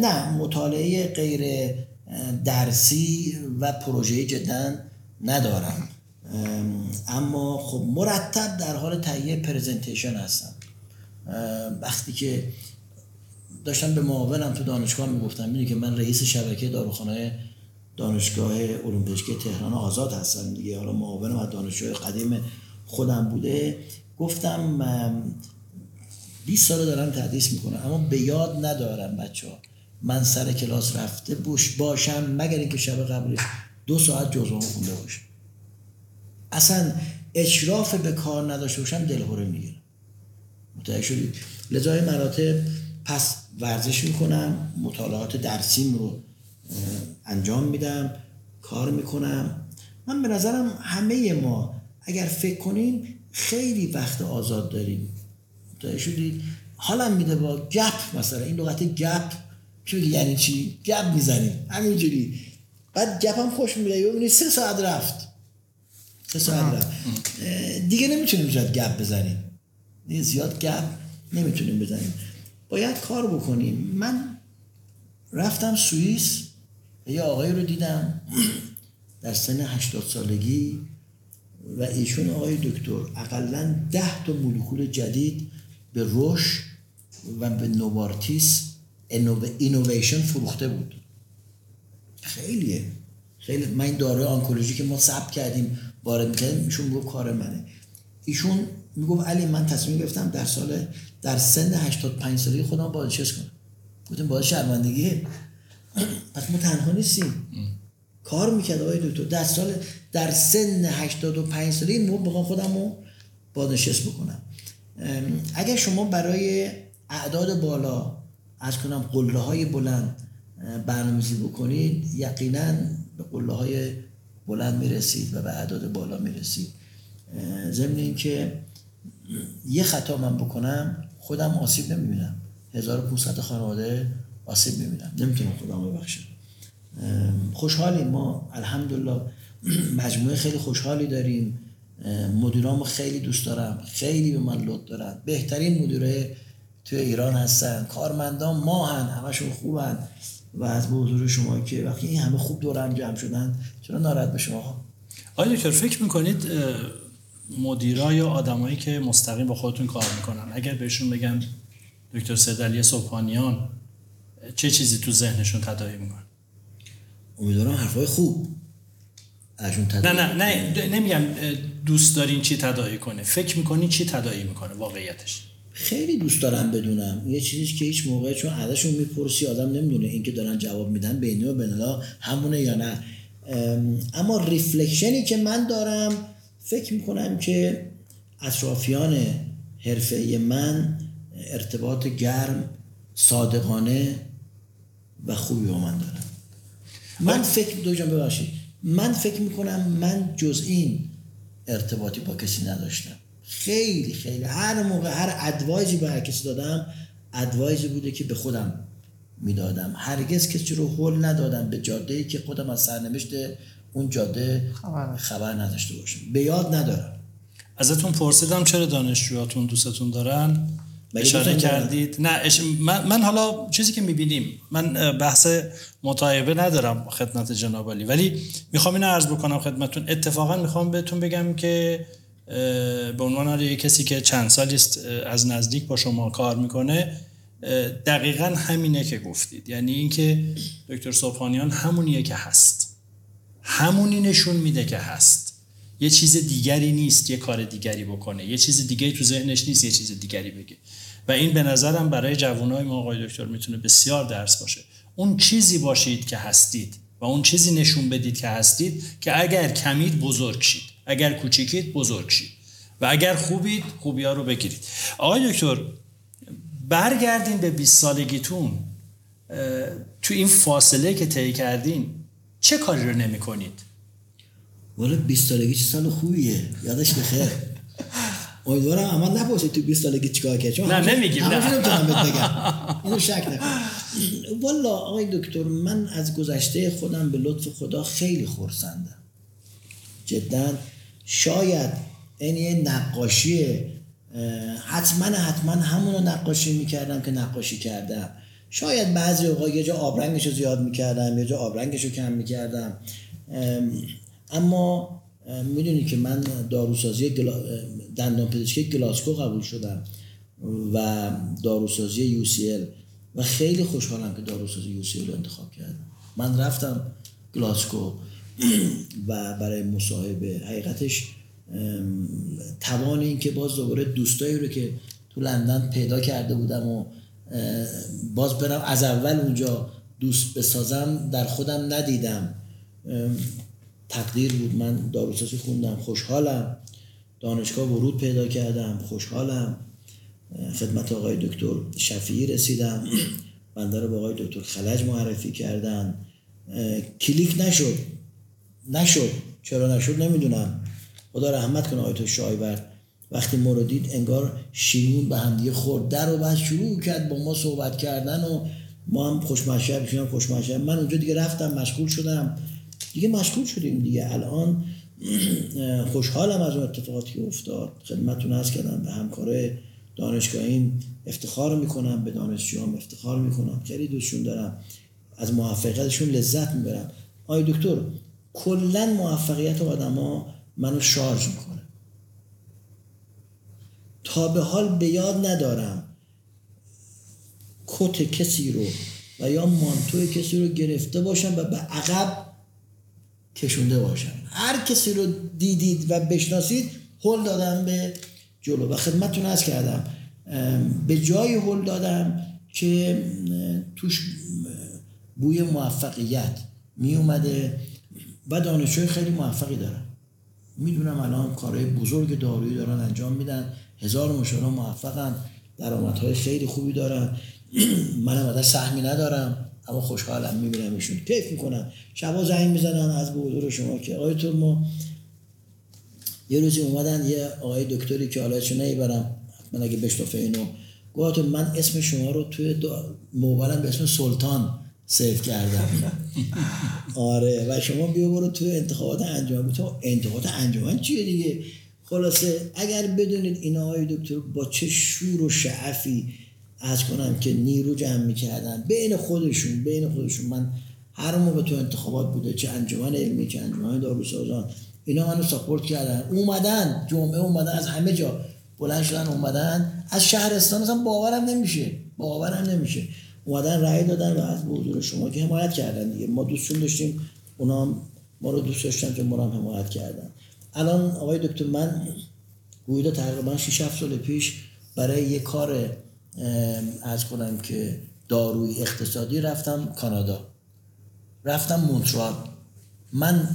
نه مطالعه غیر درسی و پروژه جدا ندارم. اما خب مرتب در حال تهیه پرزنتیشن هستم. وقتی که داشتم به معاونم تو دانشگاه می‌گفتم اینه که من رئیس شبکه داروخانه دانشگاه علوم پزشکی تهران آزاد هستم دیگه. حالا معاونم از دانشجوی قدیم خودم بوده گفتم 20 سال دارم تدریس می‌کنم اما به یاد ندارم بچه ها. من سر کلاس رفته بوش باشم مگر اینکه شب قبلش دو ساعت جزوه خونده باشم. اصلا اشراف به کار نداشته باشم دلهوره می‌گیرم. متوجه شدید لذای مراتب پس ورزش می‌کنم مطالعات درسیم رو انجام میدم کار می‌کنم. من به نظرم همه ما اگر فکر کنیم خیلی وقت آزاد داریم. متوجه شدید؟ حالا میده با گپ مثلا. این لغت گپ چی یعنی چی؟ گپ می‌زنیم همینجوری. بعد گپ هم خوش میده ببینید سه ساعت رفت. سه ساعت رفت. دیگه نمی‌تونیم زیاد گپ بزنیم. زیاد گپ نمی‌تونیم بزنیم. باید کار بکنیم. من رفتم سوئیس. یه آقایی رو دیدم. در سن 80 سالگی. و ایشون آقای دکتر اقلا ده تا مولکول جدید به روش و به نوبارتیس اینوویشن فروخته بود. خیلیه. خیلی من این داروی آنکولوژی که ما ثبت کردیم وارد می‌کردیم ایشون گفت کار منه. ایشون می‌گفت علی من تصمیم گرفتم در سال در سن 85 سالگی خودم بازنشست کنم. گفتم باز شرمندگیه. پس ما تنها نیستیم. کار می‌کرد آقای دکتر. در سال در سن 85 سالگی این موقع خودم رو بازنشست بکنم. اگر شما برای اعداد بالا از کنم قله های بلند برنامه‌ریزی بکنید یقینا به قله های بلند می‌رسید و به اعداد بالا می‌رسید. ضمن اینکه یه خطا من بکنم خودم آسیب نمی‌بینم. 1500 خانواده آسیب می‌بینم نمی‌تونم خودم ببخشم. خوشحالیم. ما الحمدلله مجموعه خیلی خوشحالی داریم. مدیرامو خیلی دوست دارم خیلی به من لطف دارن. بهترین مدیره توی ایران هستن. کارمندان ما هن. همشون خوبن. و از به حضور شما که وقتی این همه خوب دور جمع شدن چرا ناراحت به شما؟ آیا دکتر فکر می‌کنید مدیرا یا آدمایی که مستقیم با خودتون کار می‌کنن اگر بهشون بگن دکتر سیدعلی صبحانیان چه چیزی تو ذهنشون تداعی می‌کنن؟ امیدوارم حرفای خوب ازشون نه نه نه نمیگم دوست دارین چی تداعی کنه. فکر می‌کنین چی تداعی می‌کنه واقعیتش؟ خیلی دوست دارم بدونم. یه چیزی که هیچ موقع چون ازشون می‌پرسی آدم نمی‌دونه اینکه دارن جواب میدن بینی و بینلا همونه یا نه. اما ریفلکشنی که من دارم فکر می‌کنم که اطرافیان حرفه من ارتباط گرم صادقانه و خوبی با من دارن. من فکر دو جان ببخشید. من فکر می‌کنم من جز این ارتباطی با کسی نداشتم. خیلی خیلی. هر موقع هر ادوایزی به هر کسی دادم ادوایزی بوده که به خودم می‌دادم. هرگز کسی رو حل ندادم به جاده ای که خودم از سرنوشت اون جاده خبر, خبر نداشته باشم. به یاد ندارم. ازتون پرسیدم چرا دانشجوهاتون دوستتون دارن؟ اشاره کردید؟ نه من, من حالا چیزی که می‌بینیم من بحث مطایبه ندارم خدمت جنابالی ولی می‌خوام این عرض بکنم خدمتون اتفاقا می‌خوام بهتون بگم که به عنوان یک کسی که چند سالی است از نزدیک با شما کار می‌کنه دقیقا همینه که گفتید. یعنی اینکه دکتر صبحانیان همونیه که هست. همونی نشون میده که هست. یه چیز دیگری نیست یه کار دیگری بکنه. یه چیز دیگری تو ذهنش نیست یه چیز دیگری بگه. و این به نظرم برای جوانای ما آقای دکتر می‌تونه بسیار درس باشه. اون چیزی باشید که هستید و اون چیزی نشون بدید که هستید که اگر کمید بزرگ شید اگر کوچیکید بزرگ شید و اگر خوبید خوبی ها رو بگیرید. آقای دکتر برگردین به 20 سالگیتون. تو این فاصله که طی کردین چه کاری رو نمی کنید؟ والا 20 سالگی چه سال خوبیه؟ یادش بخیر. امیدوارم اما نپرسی تو 20 سالگی چیکار کرد چون نه نمیگیم نه. نمی‌تونم بهت بگم. اینو شک نکن. والا آقای دکتر من از گذشته خودم به لطف خدا خیلی خرسندم. جدا شاید این یه نقاشی حتما حتما همونو نقاشی می‌کردم که نقاشی کردم. شاید بعضی اوقات یه جا آبرنگش رو زیاد می‌کردم یه جا آبرنگش رو کم می‌کردم. اما می‌دونی که من داروسازی گلا... دندان پزشکی گلاسکو قبول شدم و داروسازی یو و خیلی خوشحالم که داروسازی یو رو انتخاب کردم. من رفتم گلاسکو و برای مصاحبه. حقیقتش توان این که باز دوباره دوستایی رو که تو لندن پیدا کرده بودم و باز برم از اول اونجا دوست بسازم در خودم ندیدم. تقدیر بود. من داروسازی خوندم. خوشحالم. دانشگاه ورود پیدا کردم خوشحالم. خدمت آقای دکتر شفیعی رسیدم. بنده رو به آقای دکتر خلج معرفی کردن. کلیک نشد. نشد. چرا نشد نمی‌دونم. خدا رحمت کنه آیت شایبر. وقتی ما رو دید انگار شیرون به همدیگه خورد. در و بعد شروع کرد با ما صحبت کردن و ما هم خوشمشهر بشیم خوشمشهر من اونجا دیگه رفتم مشغول شدم. دیگه مشغول شدیم دیگه. الان خوشحالم از اون اتفاقاتی که افتاد. خدمتتون هست کردم به همکار دانشگاهیم افتخار می‌کنم به دانشجوام افتخار می‌کنم. خیلی دوستشون دارم. از موفقیتشون لذت می‌برم. آی دکتر کلا موفقیت آدما منو شارژ می‌کنه. تا به حال به یاد ندارم کت کسی رو و یا مانتو کسی رو گرفته باشم و به عقب کشونده باشم. هر کسی رو دیدید و بشناسید هل دادم به جلو. و خدمتتون از کردم به جای هل دادم که توش بوی موفقیت می اومده و دانشجوی خیلی موفقی دارن. می‌دونم الان کارهای بزرگ دارویی دارن انجام میدن. هزار مشاور موفقن. درآمدهای خیلی خوبی دارن. منم ازش سهمی ندارم. اما خوشحالم می‌بینم ایشون. کیف می‌کنن. شبا زنگ می‌زنن از به شما که آقای تو ما یه روزی اومدن یه آقای دکتری که حالا چه نمی‌برم. حتما اگه بشنفه اینو. گفت من اسم شما رو توی موبایلم به اسم سلطان سیف کردم. آره. و شما بیا برو توی انتخابات انجام تو انتخابات انجام چیه دیگه؟ خلاصه اگر بدونید این آقای دکتر با چه شور و شعفی از کنم که نیرو جمع می‌کردن. بین خودشون بین خودشون. من هر موقع تو انتخابات بوده چه انجمن علمی چه انجمن داروسازان اینا منو ساپورت کردن. اومدن جمعه اومدن از همه جا بلند شدن اومدن. از شهرستان اصلا باورم نمیشه. باورم نمیشه. اومدن رأی دادن و از حضور شما که حمایت کردن دیگه. ما دوستون داشتیم. اونا ما رو دوست داشتن که ما هم حمایت کردن. الان آقای دکتر من گویده تقریبا 6 7 سال پیش برای یه کار از کنم که داروی اقتصادی رفتم کانادا. رفتم مونترال. من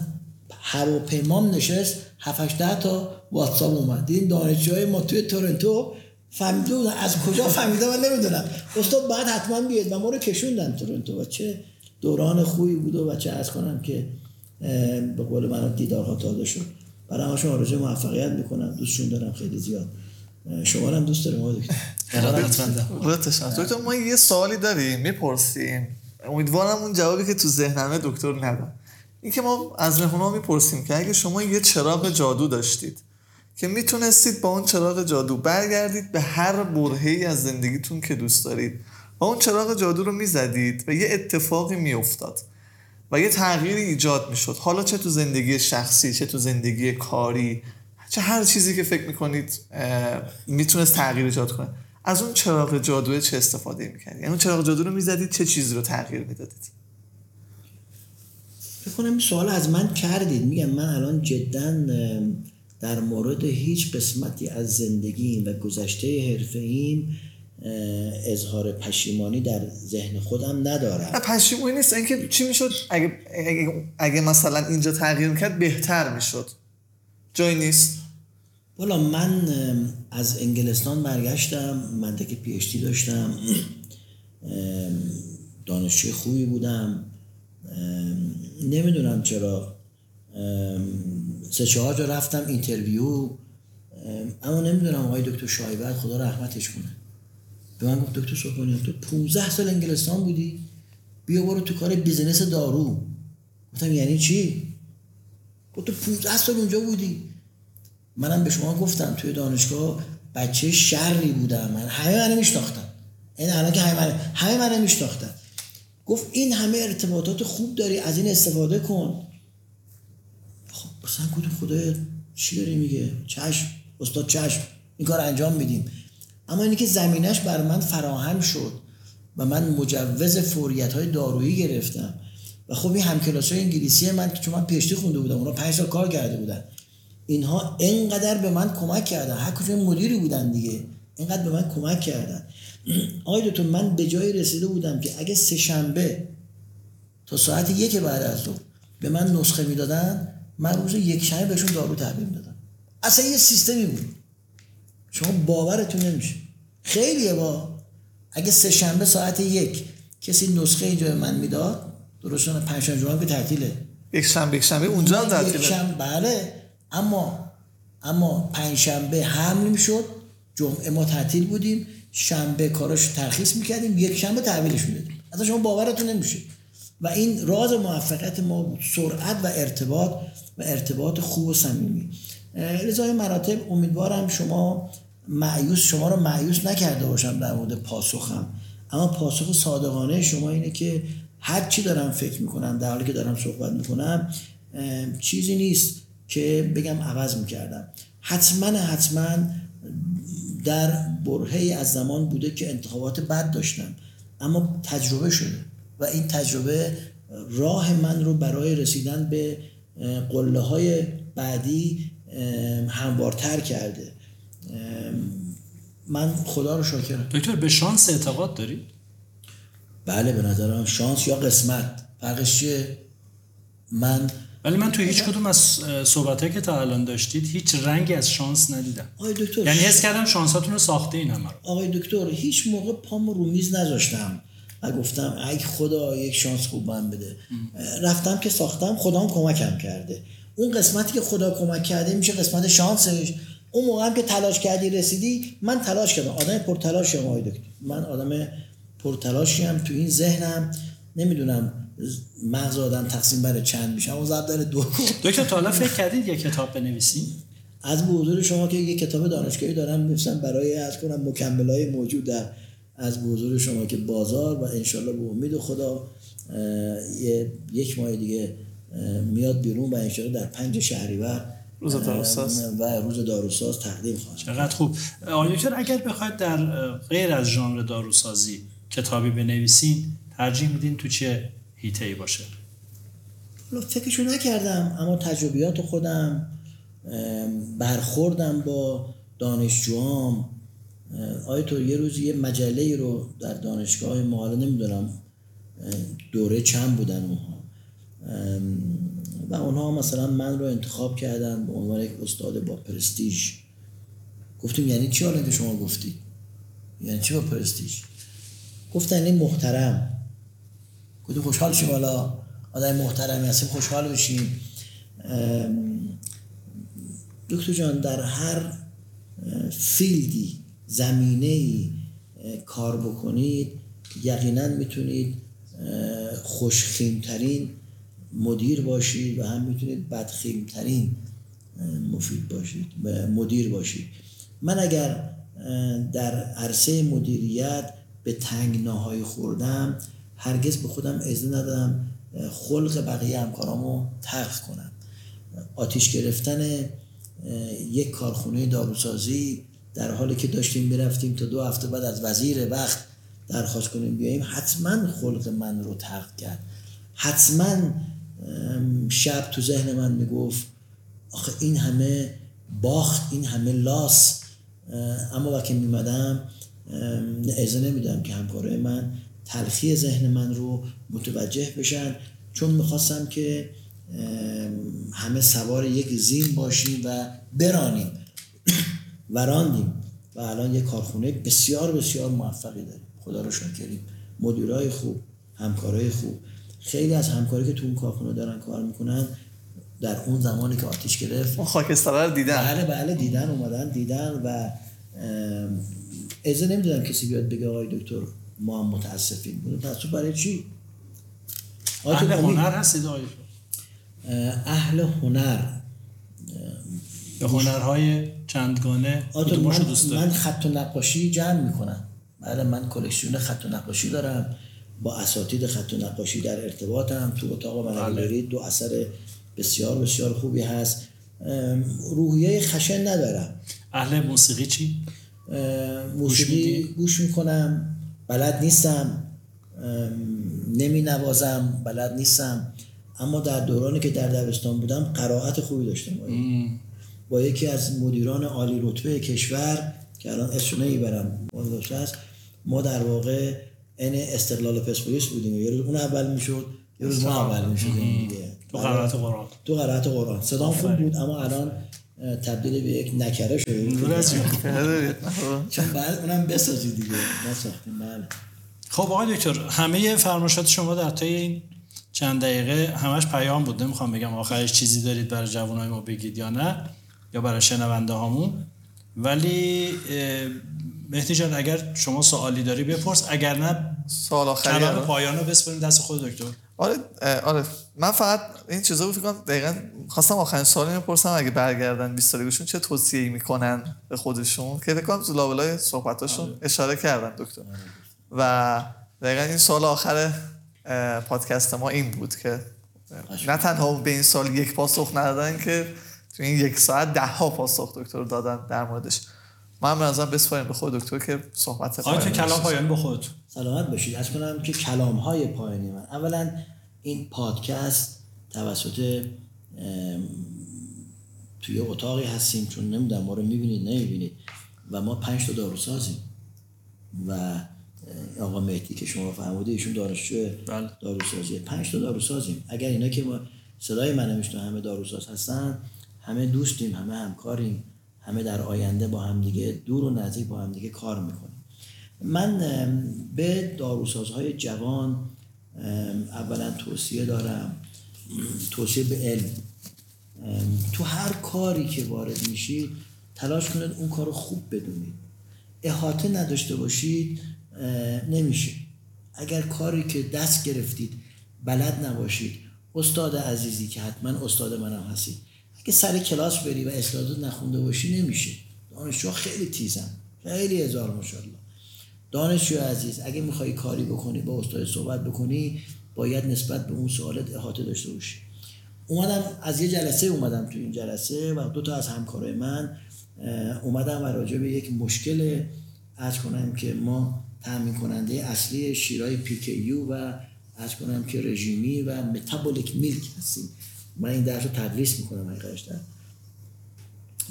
هواپیمام نشست 7 ده تا واتساپ اومد. این دانشجوهای ما توی تورنتو فهمیده از کجا فهمیده من نمی‌دونم. استاد باید حتما بیاد و ما رو کشوندن تورنتو و چه دوران خوبی بود و چه از کنم که به قول من دیدارها تازه شد. برای همشون آرزوی موفقیت می‌کنم. دوستشون دارم خیلی زیاد. شما هم دوست آقای دکتر ما یه سوالی داریم می‌پرسیم. امیدوارم اون جوابی که تو ذهنمه دکتر ندم این که ما از مهمونا می‌پرسیم که اگه شما یه چراغ جادو داشتید که می‌تونستید با اون چراغ جادو برگردید به هر برهی از زندگیتون که دوست دارید و اون چراغ جادو رو می‌زدید و یه اتفاقی میافتاد و یه تغییری ایجاد می‌شد. حالا چه تو زندگی شخصی چه تو زندگی کاری چه هر چیزی که فکر می‌کنید می‌تونست تغییر ایجاد کنه. از اون چراغ جادو چه استفاده می‌کردید یعنی اون چراغ جادو رو می‌زدید چه چیزی رو تغییر می‌دادید؟ کنم این سوال از من کردید. میگم من الان جدا در مورد هیچ قسمتی از زندگیم و گذشته حرفه ایم اظهار پشیمانی در ذهن خودم ندارم. نه پشیمانی نیست. اینکه چی می‌شد؟ اگه, اگه, مثلا اینجا تغییر می‌کرد بهتر می‌شد. جای نیست. والا من از انگلستان برگشتم من که PhD داشتم دانشجوی خوبی بودم نمی‌دونم چرا سه چهار جا رفتم interview اما نمی‌دونم آقای دکتر شایبت خدا رحمتش کنه. به من گفت دکتر سبحانیان تو 15 سال انگلستان بودی؟ بیا برو تو کار business دارو. گفتم یعنی چی؟ گفت تو 15 سال اونجا بودی. منم به شما گفتم توی دانشگاه بچه شری بودم. من همه منو میشناختن. این الان که همه من همه منو میشناختن. گفت این همه ارتباطات خوب داری از این استفاده کن. خب مثلا گفتم خدا چی داری میگه؟ چشم. استاد چشم. این کار انجام میدیم. اما اینی که زمینش بر من فراهم شد و من مجوز فوریت های دارویی گرفتم. و خب این همکلاس انگلیسی من که چون من پیشتی خونده بودم اونا پنج سال کار کرده بودن. اینها اینقدر به من کمک کردن. هر کجا مدیری بودن دیگه. اینقدر به من کمک کردن. آقای دکتر من به جای رسیده بودم که اگه سه شنبه تا ساعت یک بعد از ظهر به من نسخه می‌دادن من روز یک شنبه بهشون دارو تحویل دادم اصلا یه سیستمی بود. شما باورتون نمیشه. خیلیه با. اگه سه شنبه ساعت یک کسی نسخه اینجا به من می‌داد درستانه پنجشنبه جمعه که تعطیله. یک شنبه یک شنبه اونجا هم تعطیله. شنبه بله. اما اما پنجشنبه حمل می‌شد جمعه ما تعطیل بودیم شنبه کاراش ترخیص می‌کردیم یک شنبه تحویلش می‌دادیم. اصلا شما باورتون نمیشه. و این راز موفقیت ما بود سرعت و ارتباط و ارتباط خوب و صمیمی. لذا مراتب امیدوارم شما معیوس شما رو معیوس نکرده باشم در مورد پاسخم. اما پاسخ صادقانه شما اینه که هر چی دارم فکر می‌کنم در حالی که دارم صحبت می‌کنم چیزی نیست. که بگم عوض می‌کردم. حتما حتما در برهه از زمان بوده که انتخابات بد داشتم. اما تجربه شده و این تجربه راه من رو برای رسیدن به قله های بعدی هموارتر کرده. من خدا رو شاکرم دکتر به شانس اعتقاد دارید بله به نظرم شانس یا قسمت. فرقش چیه؟ من ولی من توی هیچ کدوم از صحبت که تا الان داشتید هیچ رنگی از شانس ندیدم. آقای دکتر یعنی حس کردم شانساتون رو ساخته این همه آقای دکتر هیچ موقع پامو رو میز نذاشتم و گفتم ای خدا یک شانس خوب من بده. رفتم که ساختم خدام کمکم کرده. اون قسمتی که خدا کمک کرده میشه قسمت شانسش. اون موقع هم که تلاش کردی رسیدی من تلاش کردم. آدم پرتلاشی آقای دکتر. من آدم پرتلاشی هم تو این ذهنم. نمی‌دونم مغز آدم تقسیم بر چند میشه اما ضرب در دو دکتر تا حالا فکر کردید یه کتاب بنویسید از حضور شما که یک کتاب دانشگاهی دارم می‌نویسم برای از کنم مکملای موجود در از حضور شما که بازار و انشالله به امید خدا یه- یک ماه دیگه میاد بیرون و انشالله در پنج شهریور روز داروساز. و روز داروساز تقدیم خواهد. چقدر خوب آقای دکتر اگر بخواید در غیر از ژانر داروسازی کتابی بنویسین ترجیح میدین تو چه هیته ای باشه فکرشو نکردم اما تجربیات خودم برخوردم با دانشجوام آیا تو یه روز یه مجله رو در دانشگاه ما حالا نمی‌دونم دوره چند بودن اونها. و اونها مثلا من رو انتخاب کردن به عنوان یک استاد با پرستیژ. گفتیم یعنی چی حالا که شما گفتی؟ یعنی چی با پرستیژ؟ گفتن این محترم. گفتیم خوشحال شیم. حالا آدم محترمی هستیم خوشحال بشیم. دکتر جان در هر فیلدی زمینه ای کار بکنید یقینا می‌تونید خوشخیمترین مدیر باشید و هم می‌تونید بدخیمترین مفید باشید مدیر باشید. من اگر در عرصه مدیریت به تنگناهای خوردم هرگز به خودم اجازه ندادم خلق بقیه همکارامو تلخ کنم. آتیش گرفتن یک کارخونه داروسازی در حالی که داشتیم می‌رفتیم تا دو هفته بعد از وزیر وقت درخواست کنیم بیاییم حتما خلق من رو ترک کرد. حتما شب تو ذهن من می‌گفت آخه این همه باخت این همه لاس. اما وقتی میمدم اجازه نمیدم که همکارای من تلخی ذهن من رو متوجه بشن چون می‌خواستم که همه سوار یک زین باشیم و برانیم و راندیم. و الان یک کارخونه بسیار بسیار موفقی داریم. خدا رو شاکریم مدیرای خوب همکارای خوب. خیلی از همکاری که تو اون کارخونه دارن کار می‌کنن در اون زمانی که آتیش گرفت اون خاکستره رو دیدن. بله بله دیدن اومدن دیدن و اجازه نمی‌دونم کسی بیاد بگه آقای دکتر ما هم متاسفیم. بودیم تاسف برای چی؟ اهل هنر هستید؟ اهل هنر. به هنرهای چندگانه من, دوست من دارید خط و نقاشی جمع می‌کنم. بله من کلکسیون خط و نقاشی دارم. با اساتید خط و نقاشی در ارتباطم. تو اتاق من بله. برید دو اثر بسیار بسیار خوبی هست. روحیه خشن ندارم. اهل موسیقی چی؟ موسیقی؟ گوش می‌کنم. بلد نیستم نمی نوازم بلد نیستم. اما در دورانی که در دبستان بودم قرائت خوبی داشتم. با یکی از مدیران عالی رتبه کشور که الان اسمش نمی‌برم است ما در واقع این استقلال پرسپولیس بودیم. یه روز اون اول می‌شد یه روز ما اول می‌شدیم دیگه. تو. قرائت قرآن. تو قرائت قرآن. صدام خوب بود اما الان تبدیل به یک نکره شده. چون بعد اونم بسازی دیگه. ما ساختیم بله. خب آقای دکتر همه فرمایشات شما در طی این چند دقیقه همش پیام بود. نمی‌خوام بگم آخرش چیزی دارید برای جوانای ما بگید یا نه یا برای شنونده هامون. ولی مهدی جان اگر شما سوالی داری بپرس. اگر نه سوال آخری پایان رو بسپریم دست خود دکتر. آره آره. من فقط این چیزا رو فکر دقیقاً خواستم آخرین سوالی بپرسم اگه برگردن 20 سالگیشون چه توصیه‌ای می‌کنن به خودشون؟ که فکر کنم تو لابلای صحبتاشون آره. اشاره کردن دکتر. آره. و دقیقا این سال آخر پادکست ما این بود که نه تنها به این سال یک پاسخ ندادن که تو این یک ساعت ده ها پاسخ دکتر دادن در موردش. من هم ازم بسپاریم به خود دکتر که صحبت پایانی که کلام پایانی به خود سلامت باشید. از کنم که کلام های پایانی من. اولا این پادکست توسط توی اتاقی هستیم چون نمی‌دونم ما رو می‌بینید نمی‌بینید. و ما پنج تا داروسازیم. و آقا مهدی که شما فرمودید ایشون دانشجو بله. داروسازی پنج تا داروسازیم. اگر اینا که ما صدای من تو همه داروساز هستن همه دوستیم همه همکاریم. همه در آینده با همدیگه دور و نزدیک با همدیگه کار می‌کنیم. من به داروسازهای جوان اولا توصیه دارم توصیه به علم. تو هر کاری که وارد میشید تلاش کنید اون کار رو خوب بدونید. احاطه نداشته باشید نمیشه. اگر کاری که دست گرفتید بلد نباشید استاد عزیزی که حتما استاد منم هستید اگه سر کلاس بری و استاد نخونده باشی نمیشه. دانشجو خیلی تیزم خیلی هزار ماشاءالله. دانشجو عزیز اگه می‌خوای کاری بکنی با استاد صحبت بکنی باید نسبت به اون سوالت احاطه داشته باشی. اومدم از یه جلسه اومدم تو این جلسه و دو تا از همکارای من اومدم و راجع به یک مشکل از کنم که ما تامین کننده اصلی شیرای پیکیو و از کنم که رژیمی و متابولیک میلک هستیم. من این درس رو تدریس می‌کنم حقیقتش در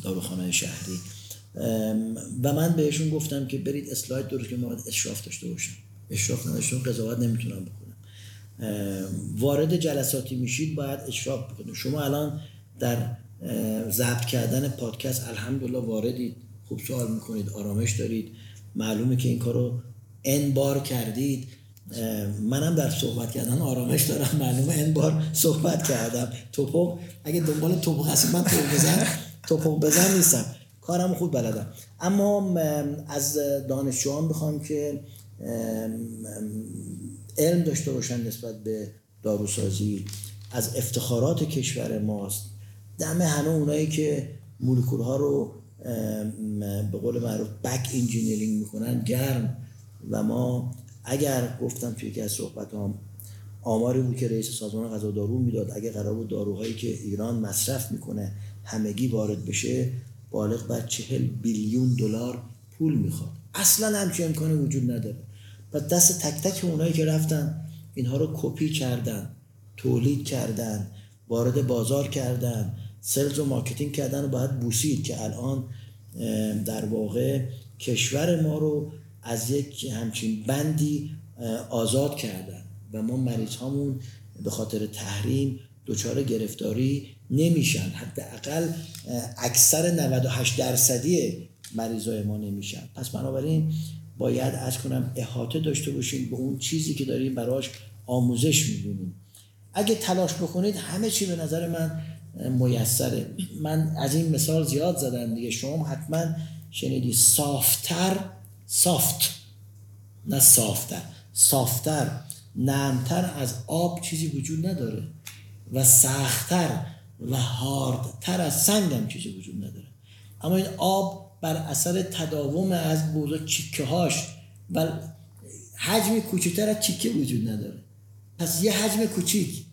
داروخانه شهری. و من بهشون گفتم که برید اسلاید درست که ما اشراف داشته باشم اشراف نداشتم قضاوت نمی‌تونم بکنم وارد جلساتی میشید باید اشراف بکنید. شما الان در ضبط کردن پادکست الحمدلله واردید. خوب سوال می‌کنید آرامش دارید. معلومه که این کارو ان بار کردید. منم در صحبت کردن آرامش دارم معلومه این بار صحبت کردم. توپو اگه دنبال توپو هستی من توپو بزن توپو بزن نیستم. کارم خوب بلدم. اما از دانشجوان بخوام که علم داشته باشن نسبت به داروسازی. از افتخارات کشور ماست. دم همه اونایی که مولکول ها رو به قول معروف بک انجینیرینگ می‌کنن گرم. و ما اگر گفتم توی یکی از صحبت هم آماری بود که رئیس سازمان غذا دارو می‌داد اگر قرار بود داروهایی که ایران مصرف می‌کنه همگی وارد بشه بالغ بر چهل billion دلار پول می‌خواد. اصلا همچین امکانی وجود نداره. و دست تک تک اونایی که رفتن اینها رو کپی کردن تولید کردن وارد بازار کردن sales و marketing کردن و باید بوسید که الان در واقع کشور ما رو از یک همچین بندی آزاد کردن. و ما مریض هامون به خاطر تحریم دچار گرفتاری نمیشن. حداقل اکثر 98 درصدی مریضای ما نمیشن. پس بنابراین باید از کنم احاطه داشته باشیم به اون چیزی که داریم براش آموزش می‌بینیم اگه تلاش بکنید همه چی به نظر من میسره. من از این مثال زیاد زدم دیگه. شما حتما شنیدی صافتر سافت. نه صافتر صافتر نرمتر از آب چیزی وجود نداره و سختتر و هاردتر از سنگ هم چیزی وجود نداره. اما این آب بر اثر تداوم از بودا چیکه هاش و حجم کوچکتر از چیکه وجود نداره. پس یه حجم کوچیک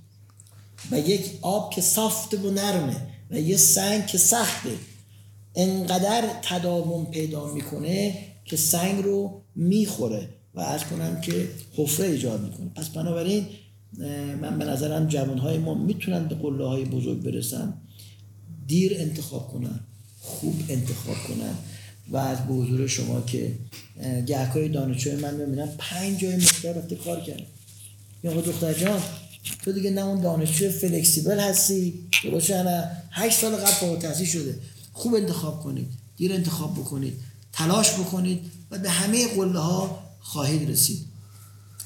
و یک آب که سافت و نرمه و یه سنگ که سخته. انقدر تداوم پیدا می‌کنه که سنگ رو می‌خوره و از کنم که حفره ایجاد می‌کنه. پس بنابراین من به نظرم جوانهای ما می‌تونن به قله های بزرگ برسن دیر انتخاب کنن خوب انتخاب کنن و از به حضور شما که گهکای دانشجوی من می‌بینم پنج جای مختلف کار کردن. یا دختر جان تو دیگه نه اون دانشجو فلکسیبل هستی؟ درست نه؟ هشت سال قبل فوق تحصیل شده. خوب انتخاب کنید دیر انتخاب بکنید. تلاش بکنید و به همه قله ها خواهید رسید.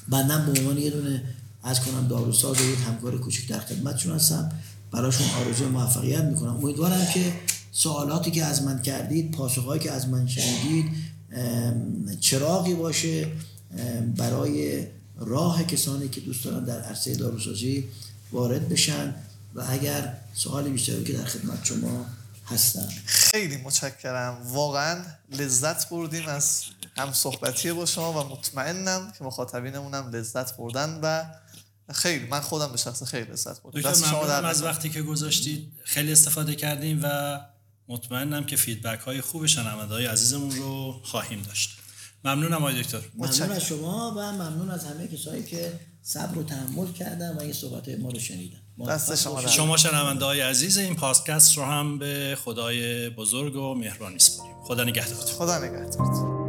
بندم به عنوان یه دونه از کنم داروساز همکار کوچک در خدمتشون هستم. براشون آرزوی موفقیت می‌کنم. امیدوارم که سوالاتی که از من کردید پاسخهایی که از من شنیدید چراغی باشه برای راه کسانی که دوست دارن در عرصه داروسازی وارد بشن. و اگر سوالی بیشتری که در خدمت شما هستم. خیلی متشکرم. واقعا لذت بردیم از هم صحبتی با شما و مطمئنم که مخاطبینمونم لذت بردن و خیلی من خودم به شخص خیلی لذت بردم. دکتر ممنونم در از. وقتی که گذاشتید. خیلی استفاده کردیم و مطمئنم که فیدبک های خوب شنونده های عزیزمون رو خواهیم داشت. ممنونم آقای دکتر. ممنون از شما و ممنون از همه کسایی که صبر و تحمل کردن و این صحبت ما رو شنیدن. دست شما باشید. شما شنونده های عزیز این پادکست رو هم به خدای بزرگ و مهربانی سپاریم. خدا نگهدارتون. خدا نگهدارت